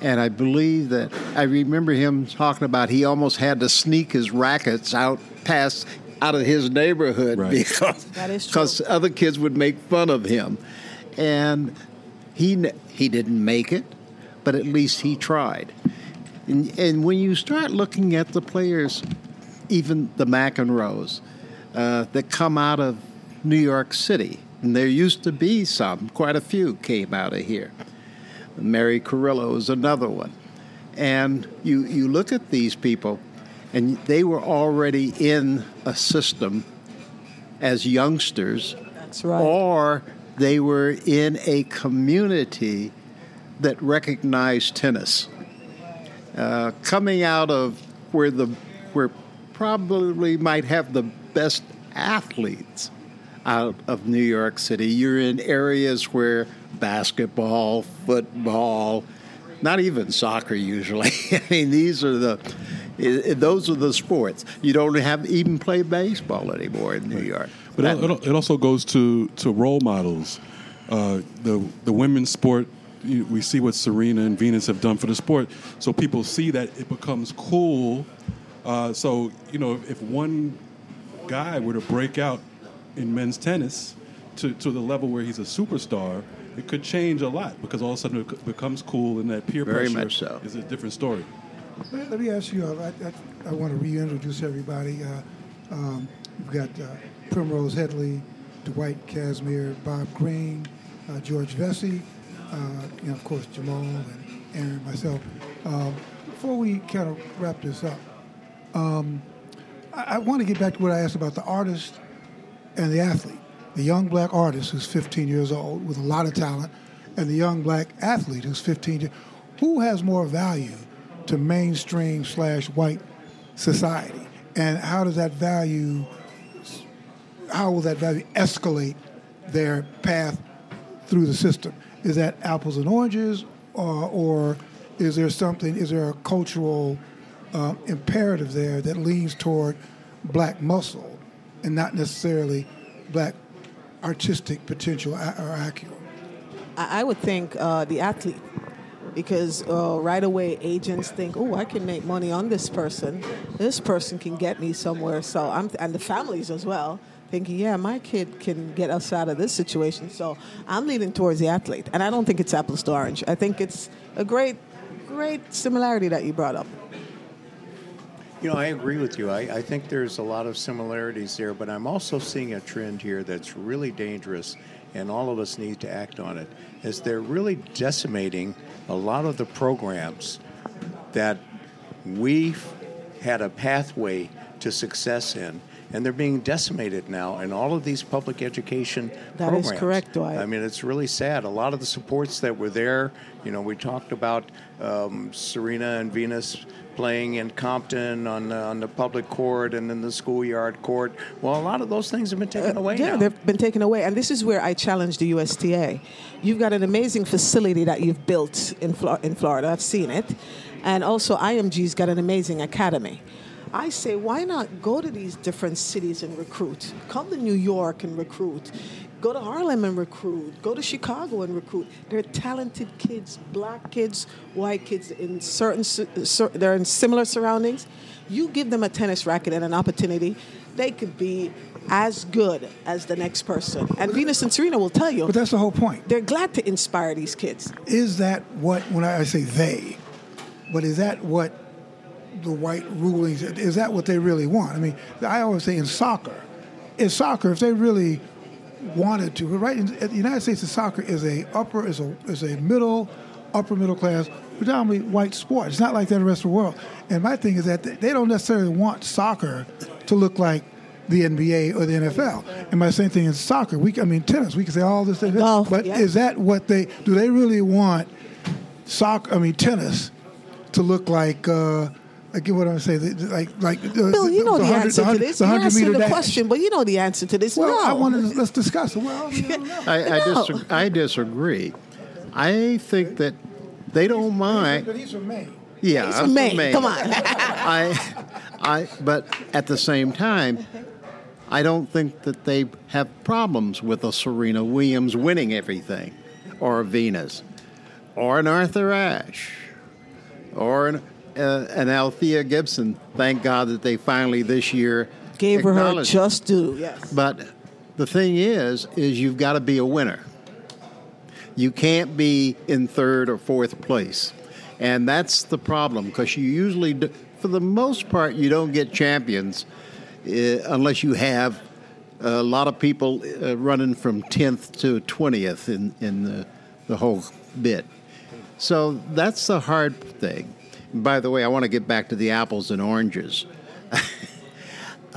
And I believe that I remember him talking about he almost had to sneak his rackets out past out of his neighborhood Right. because That is true. because other kids would make fun of him, and he he didn't make it, but at least he tried. And, and when you start looking at the players, even the McEnroes uh, that come out of New York City, and there used to be some, quite a few came out of here. Mary Carrillo is another one. And you, you look at these people, and they were already in a system as youngsters, That's right. or they were in a community that recognized tennis. Uh, coming out of where the where probably might have the best athletes out of New York City. You're in areas where basketball, football, not even soccer usually. I mean, these are the those are the sports. You don't have even play baseball anymore in New York. But it, it also goes to, to role models. Uh, the the women's sport, you, we see what Serena and Venus have done for the sport. So people see that it becomes cool. Uh, so you know, if one guy were to break out in men's tennis to, to the level where he's a superstar, it could change a lot because all of a sudden it becomes cool and that peer Very pressure much so. is a different story. Let, let me ask you, uh, I, I, I want to reintroduce everybody. Uh, um, we've got uh, Primrose Headley, Dwight Casimere, Bob Green, uh, George Vecsey, uh, and of course Jamal and Aaron, myself. Um, before we kind of wrap this up, um, I, I want to get back to what I asked about the artist and the athlete. The young black artist who's 15 years old with a lot of talent, and the young black athlete who's 15 years Who has more value to mainstream slash white society? And how does that value, how will that value escalate their path through the system? Is that apples and oranges, or, or is there something, is there a cultural uh, imperative there that leans toward black muscle and not necessarily black artistic potential or acumen? I I would think uh, the athlete, because uh, right away agents think, "Oh, I can make money on this person. This person can get me somewhere." So I'm, and the families as well, thinking, "Yeah, my kid can get us out of this situation." So I'm leaning towards the athlete, and I don't think it's apples to orange. I think it's a great, great similarity that you brought up. You know, I agree with you. I, I think there's a lot of similarities there, but I'm also seeing a trend here that's really dangerous, and all of us need to act on it. Is they're really decimating a lot of the programs that we've had a pathway to success in, and they're being decimated now in all of these public education That is programs. correct, Dwight. I mean, it's really sad. A lot of the supports that were there, you know, we talked about um, Serena and Venus playing in Compton on the, on the public court and in the schoolyard court. Well, a lot of those things have been taken away Uh, yeah, now. they've been taken away, and this is where I challenge the USTA. You've got an amazing facility that you've built in Flor- in Florida. I've seen it, and also IMG's got an amazing academy. I say, why not go to these different cities and recruit? Come to New York and recruit. Go to Harlem and recruit. Go to Chicago and recruit. They're talented kids, black kids, white kids in certain, they're in similar surroundings. You give them a tennis racket and an opportunity, they could be as good as the next person. And Venus and Serena will tell you, But that's the whole point. they're glad to inspire these kids. Is that what, when I say they, but is that what the white rulings, is that what they really want? I mean, I always say in soccer, in soccer, if they really wanted to, right? In, the United States, of soccer is a upper, is a is a middle, upper middle class, predominantly white sport. It's not like that in the rest of the world. And my thing is that they don't necessarily want soccer to look like the NBA or the NFL. And my same thing in soccer. We, I mean, tennis. We can say all this, this, Golf, but yeah. is that what they do? They really want soccer? I mean, tennis to look like. Uh, I get what I'm saying. Like, like. Uh, Bill, you know the, 100 answer to this. the You 100 answered the dash. question, but you know the answer to this. Well, no. I wanted to, let's discuss it. Well, I, mean, I. I, I, No. disagree, I disagree. I think that they don't mind. But he's from Maine. Yeah, He's I'm from Maine. Come on. I, I, but at the same time, I don't think that they have problems with a Serena Williams winning everything, or a Venus, or an Arthur Ashe, or an, uh, an Althea Gibson. Thank God that they finally this year Gave her her acknowledged it. just due. Yes. But the thing is, is you've got to be a winner. You can't be in third or fourth place, and that's the problem because you usually, do, for the most part, you don't get champions uh, unless you have a lot of people uh, running from tenth to twentieth in in the, the whole bit. So that's the hard thing. By the way, I want to get back to the apples and oranges.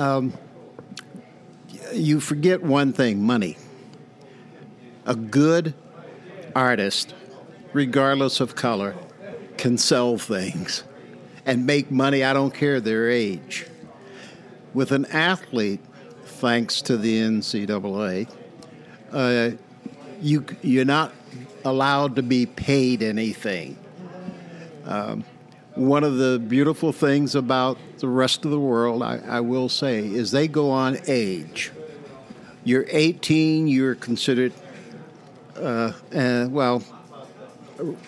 you forget one thing money. A good artist, regardless of color, can sell things. and make money. I don't care their age. With an athlete, thanks to the NCAA, uh, you you're not allowed to be paid anything. Um, one of the beautiful things about the rest of the world, I, I, will say, is they go on age. You're 18, you're considered, uh, uh, well,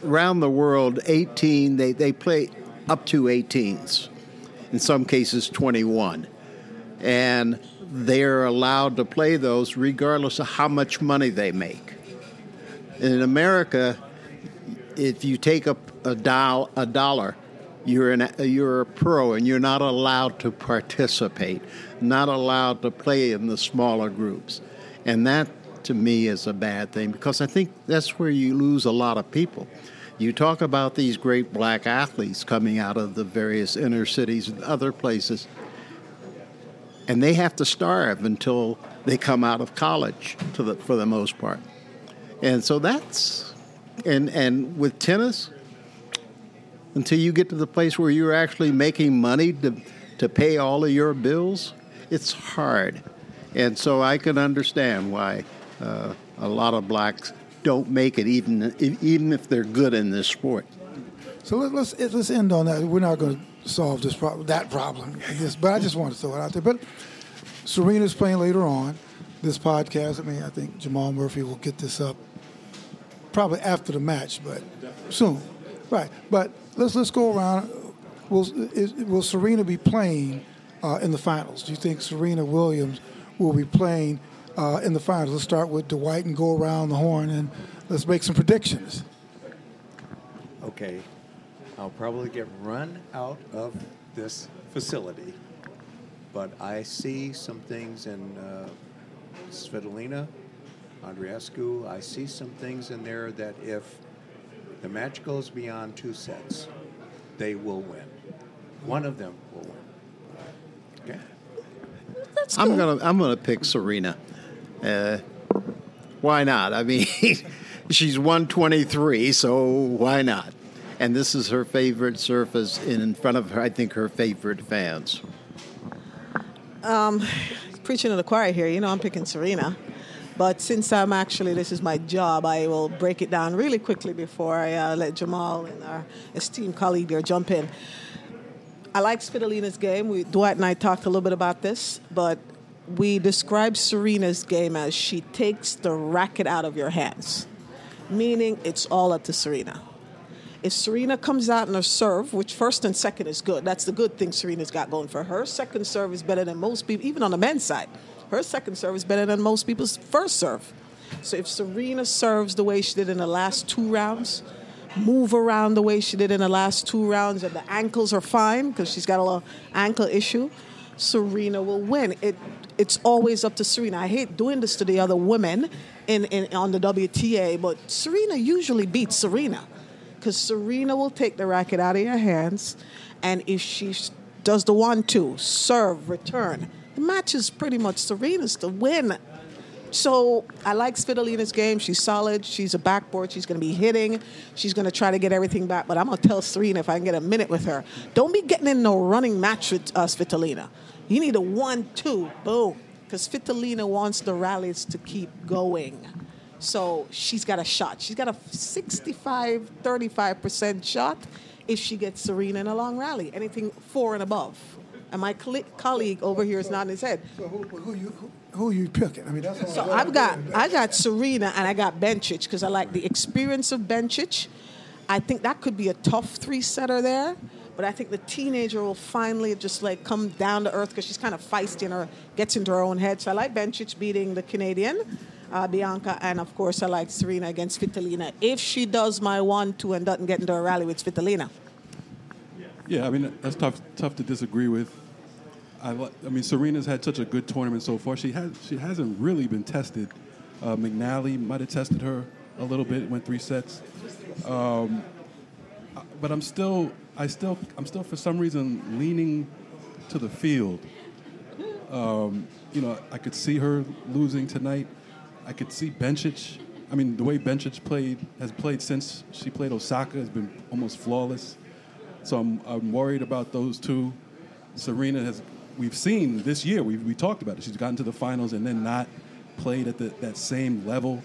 around the world, 18, they, they play up to 18s, in some cases 21. And they're allowed to play those regardless of how much money they make. In America, if you take up a, doll, a dollar, you're, an, you're a pro and you're not allowed to participate, not allowed to play in the smaller groups. And that, to me, is a bad thing because I think that's where you lose a lot of people. You talk about these great black athletes coming out of the various inner cities and other places, and they have to starve until they come out of college the, for the most part. And so that's, and, and with tennis, until you get to the place where you're actually making money to, to pay all of your bills, it's hard. And so I can understand why uh, a lot of blacks don't make it, even even if they're good in this sport. So let, us let's, end on that. We're not going to solve this problem, that problem, but I just want to throw it out there. But Serena's playing later on. This podcast, I mean, I think Jamal Murphy will get this up probably after the match, but soon, right? But let's let's go around. Will is, will Serena be playing uh, in the finals? Do you think Serena Williams will be playing uh, in the finals? Let's start with Dwight and go around the horn and let's make some predictions. Okay, I'll probably get run out of this facility, but I see some things in uh, Svitolina, Andreescu. I see some things in there that if the match goes beyond two sets, they will win. One of them will win. Okay. That's I'm good. gonna I'm gonna pick Serena. Uh, why not? I mean, she's 123, so why not? And this is her favorite surface in front of her. I think her favorite fans. Um, preaching to the choir here. You know, I'm picking Serena. But since I'm actually, this is my job, I will break it down really quickly before I uh, let Jamal and our esteemed colleague there jump in. I like Svitolina's game. We, Dwight and I talked a little bit about this, but we describe Serena's game as she takes the racket out of your hands, meaning it's all up to Serena. If Serena comes out in her serve, which first and second is good, that's the good thing Serena's got going for her. Second serve is better than most people, even on the men's side. Her second serve is better than most people's first serve. So if Serena serves the way she did in the last two rounds, move around the way she did in the last two rounds, and the ankles are fine because she's got a little ankle issue, Serena will win. It it's always up to Serena. I hate doing this to the other women in, in on the WTA, but Serena usually beats Serena because Serena will take the racket out of your hands, and if she does the one-two serve return, the match is pretty much Serena's to win. So I like Svitolina's game. She's solid. She's a backboard. She's going to be hitting. She's going to try to get everything back. But I'm going to tell Serena if I can get a minute with her, don't be getting in no running match with uh, Svitolina. You need a one-two, boom, because Svitolina wants the rallies to keep going. So she's got a shot. She's got a 65, 35% shot if she gets Serena in a long rally, anything four and above. And my cl- colleague over here is nodding his head. So who, who you who, who you picking? I mean, that's all So I I've got I got Serena and I got Bencic because I like the experience of Bencic. I think that could be a tough three setter there, but I think the teenager will finally just like come down to earth because she's kind of feisty and her gets into her own head. So I like Bencic beating the Canadian. Uh, Bianca, and of course, I like Serena against Svitolina. If she does my one, two, and doesn't get into a rally with Svitolina, Yeah, I mean that's tough tough to disagree with. I, I mean Serena's had such a good tournament so far. She has she hasn't really been tested. Uh, McNally might have tested her a little bit, went three sets. Um, but I'm still I still I'm still for some reason leaning to the field. Um, you know, I could see her losing tonight. I could see Bencic. I mean, the way Bencic played has played since she played Osaka has been almost flawless. So I'm, I'm worried about those two. Serena has, we've seen this year, we, we talked about it. She's gotten to the finals and then not played at the, that same level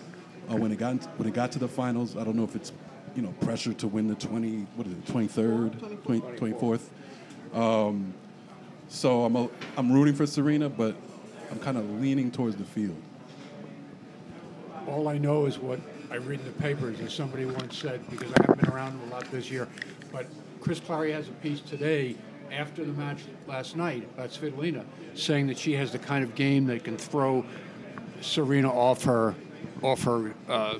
uh, when it got when it got to the finals. I don't know if it's you know pressure to win the 20 what is it 23rd 20, 24th. Um, so I'm a, I'm rooting for Serena, but I'm kind of leaning towards the field. All I know is what I read in the papers, as somebody once said, because I haven't been around a lot this year. But Chris Clarey has a piece today after the match last night about Svitolina, saying that she has the kind of game that can throw Serena off her, off her. Uh,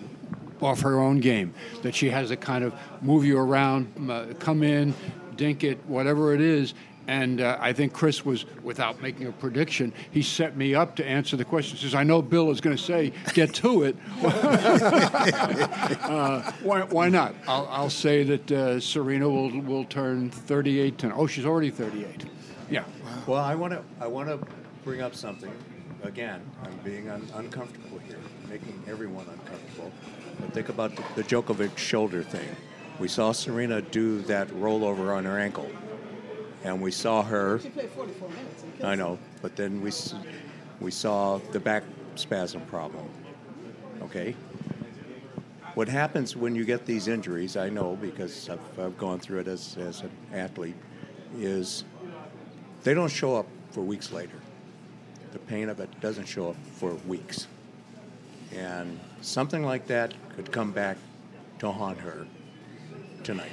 off her own game, that she has a kind of move you around, uh, come in, dink it, whatever it is, and uh, I think Chris was, without making a prediction, he set me up to answer the question. He says, I know Bill is going to say, get to it. uh, why, why, not? I'll, I'll say that uh, Serena will, will turn 38 to, oh, she's already 38. Yeah. Well, I want to I want to bring up something. Again, I'm being un- uncomfortable here, making everyone uncomfortable. But think about the, the Djokovic shoulder thing. We saw Serena do that rollover on her ankle and we saw her. She played 44 minutes. I know, but then we we saw the back spasm problem. Okay. What happens when you get these injuries? I know because I've, I've gone through it as as an athlete. Is they don't show up for weeks later. The pain of it doesn't show up for weeks, and something like that could come back to haunt her tonight.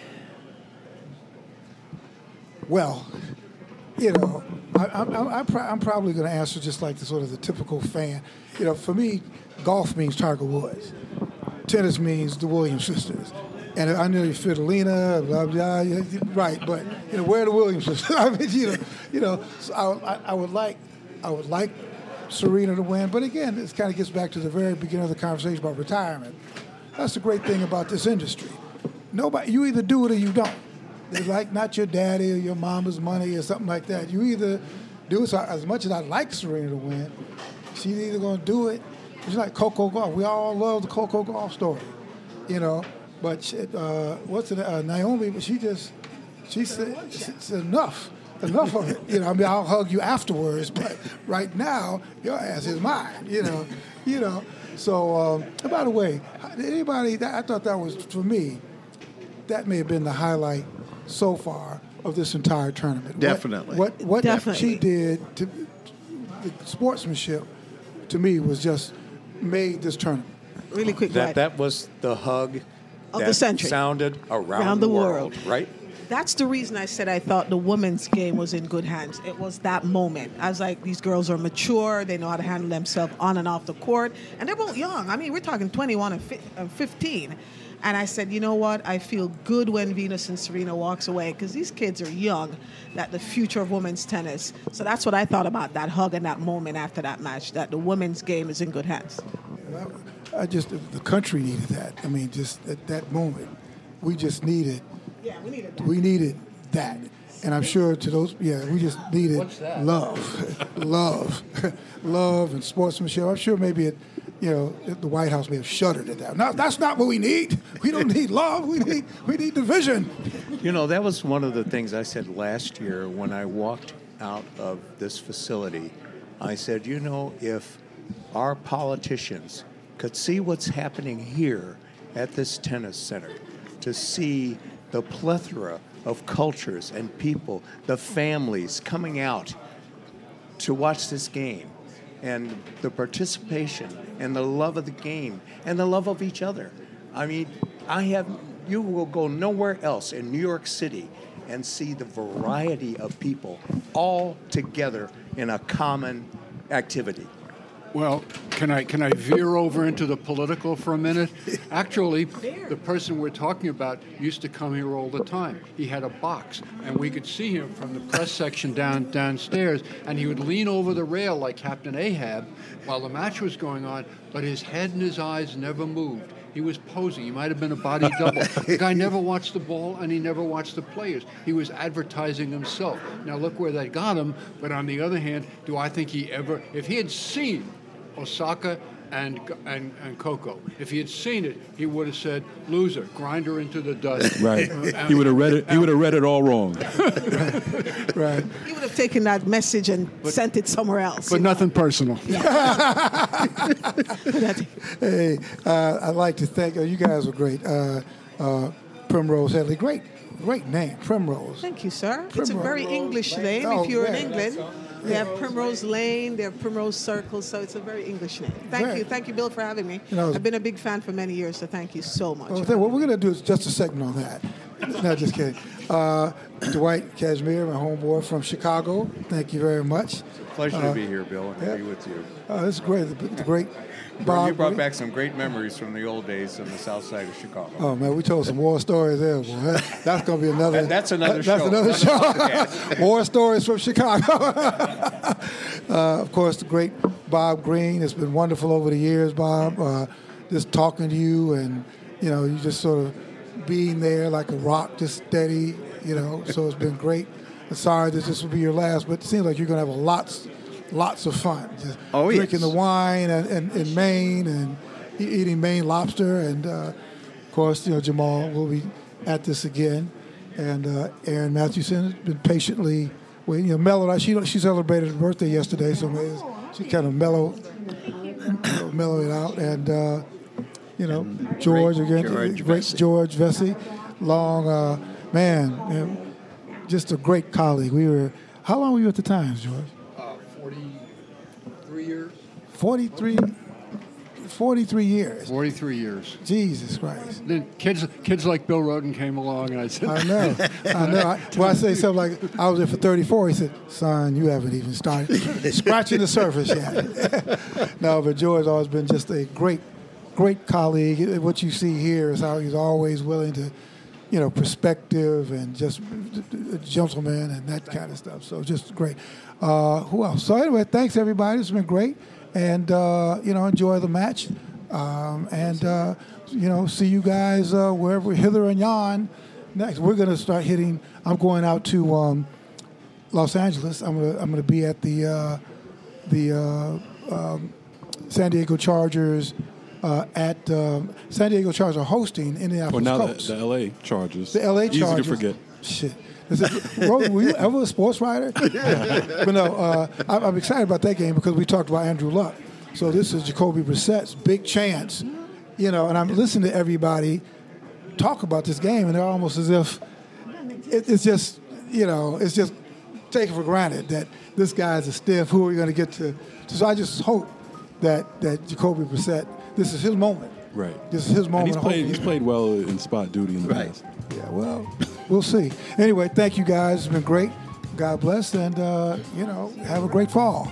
Well, you know, I, I, I, am probably going to answer just like the sort of the typical fan. You know, for me, golf means Tiger Woods. Tennis means the Williams sisters. And I know Svitolina, blah, blah, blah, right, but, you know, where are the Williams sisters? I mean, you know, you know so I, I would like, I would like Serena to win, but again, this kind of gets back to the very beginning of the conversation about retirement. That's the great thing about this industry. Nobody, you either do it or you don't. They like not your daddy or your mama's money or something like that. You either do it. So as much as I like Serena to win, she's either going to do it. It's like Coco Gauff. We all love the Coco Gauff story, you know. But she, uh, what's it? Uh, Naomi. But she just she said it's enough. Enough of it. You know, I mean, I'll hug you afterwards, but right now, your ass is mine. You know, you know. So, um, by the way, anybody? I thought that was for me. That may have been the highlight so far of this entire tournament. Definitely. What what, what Definitely. she did to the sportsmanship to me was just made this tournament. Really quick, That right. that was the hug Of that the century. sounded around, Around the world. right? That's the reason I said I thought the women's game was in good hands. It was that moment. I was like, these girls are mature. They know how to handle themselves on and off the court. And they're both young. I mean, we're talking 21 and 15. And I said, you know what? I feel good when Venus and Serena walks away because these kids are young. That the future of women's tennis. So that's what I thought about that hug and that moment after that match. That the women's game is in good hands. I just the country needed that. I mean, just at that moment, we just needed Yeah, we needed that. we needed that. And I'm sure to those, yeah, we just needed love, love, love, and sportsmanship. I'm sure maybe it, you know, the White House may have shuddered at that. No, that's not what we need. We don't need love. We need we need division. You know, that was one of the things I said last year when I walked out of this facility. I said, you know, if our politicians could see what's happening here at this tennis center, to see the plethora of cultures and people, the families coming out to watch this game, and the participation and the love of the game and the love of each other. I mean, I have you will go nowhere else in New York City and see the variety of people all together in a common activity. Well, can I can I veer over into the political for a minute? Actually, the person we're talking about used to come here all the time. He had a box, and we could see him from the press section down downstairs, and he would lean over the rail like Captain Ahab while the match was going on, but his head and his eyes never moved. He was posing. He might have been a body double. the guy never watched the ball and he never watched the players. He was advertising himself. Now look where that got him. But on the other hand, do I think he ever, if he had seen Osaka and, and, and Coco. If he had seen it, he would have said, "Loser, grind her into the dust." Right. Uh, he would have read it. He would have read it all wrong. Right. He would have taken that message and sent it somewhere else. But nothing personal. Hey, uh, I'd like to thank uh, you guys were great. Uh, uh, Primrose Headley, great, great name, Primrose. Thank you, sir. it's a Primrose very English name. Oh, if you're in yeah. England, they have Primrose Lane, they have Primrose Circle, so it's a very English name. Thank Very. you, thank you, Bill, for having me. You know, I've been a big fan for many years, so thank you so much. Well, what we're going to do is just a segment on that. no, just kidding. Uh, Dwight Casimere, my homeboy from Chicago, thank you very much. Pleasure Uh, to be here, Bill, and yeah. be with you. Uh, this is great. The, the great Bob. you brought back some great memories from the old days on the south side of Chicago. Oh man, we told some war stories there. Boy. That- that's going to be another. That- that's another That's show, another another show. war stories from Chicago. uh, of course, the great Bob Green. It's been wonderful over the years, Bob. Uh, just talking to you, and you know, you just sort of being there like a rock, just steady. You know, so it's been great. I'm sorry that this will be your last, but it seems like you're going to have a lots, lots of fun. Just Oh, drinking yes. the wine and, and, in Maine and eating Maine lobster, and uh, of course, you know, Jamal will be at this again, and uh, Aaron Mathewson has been patiently waiting. You know, mellowed. She she celebrated her birthday yesterday, so she kind of mellow, mellow it out, and uh, you know, George great again, George great Vecsey. George Vecsey, long uh, man, you know, just a great colleague. We were. How long were you at the Times, George? Uh, Forty-three years. 43, 43 years. Forty-three years. Jesus Christ. Then kids, kids like Bill Rhoden came along, and I said, I know. I know. I, when I say something like, I was there for 34, he said, son, you haven't even started scratching the surface yet. no, but George's always been just a great, great colleague. What you see here is how he's always willing to, you know, perspective and just a gentleman and that kind of stuff. So just great. Uh, who else? So anyway, thanks everybody. It's been great. And, uh, you know, enjoy the match. Um, and, uh, you know, see you guys uh, wherever, hither and yon. Next, we're going to start hitting. I'm going out to um, Los Angeles. I'm going to I'm to be at the uh, the uh, um, San Diego Chargers uh, at um, San Diego Chargers are hosting Well, Indianapolis now the, Colts. the L.A. Chargers. The LA Chargers. Easy Chargers. to forget. Shit. Is it, Ro, were you ever a sports writer? but no, uh, I'm, I'm excited about that game because we talked about Andrew Luck. So this is Jacoby Brissett's big chance, you know. And I'm listening to everybody talk about this game, and they're almost as if it, it's just, you know, it's just taken for granted that this guy's a stiff. Who are we going to get to? So I just hope that that Jacoby Brissett, this is his moment. Right. This is his And moment. he's played. He's played well in spot duty in the Right. past. yeah, well, we'll see. Anyway, thank you guys. It's been great. God bless, and uh, you know, have a great fall.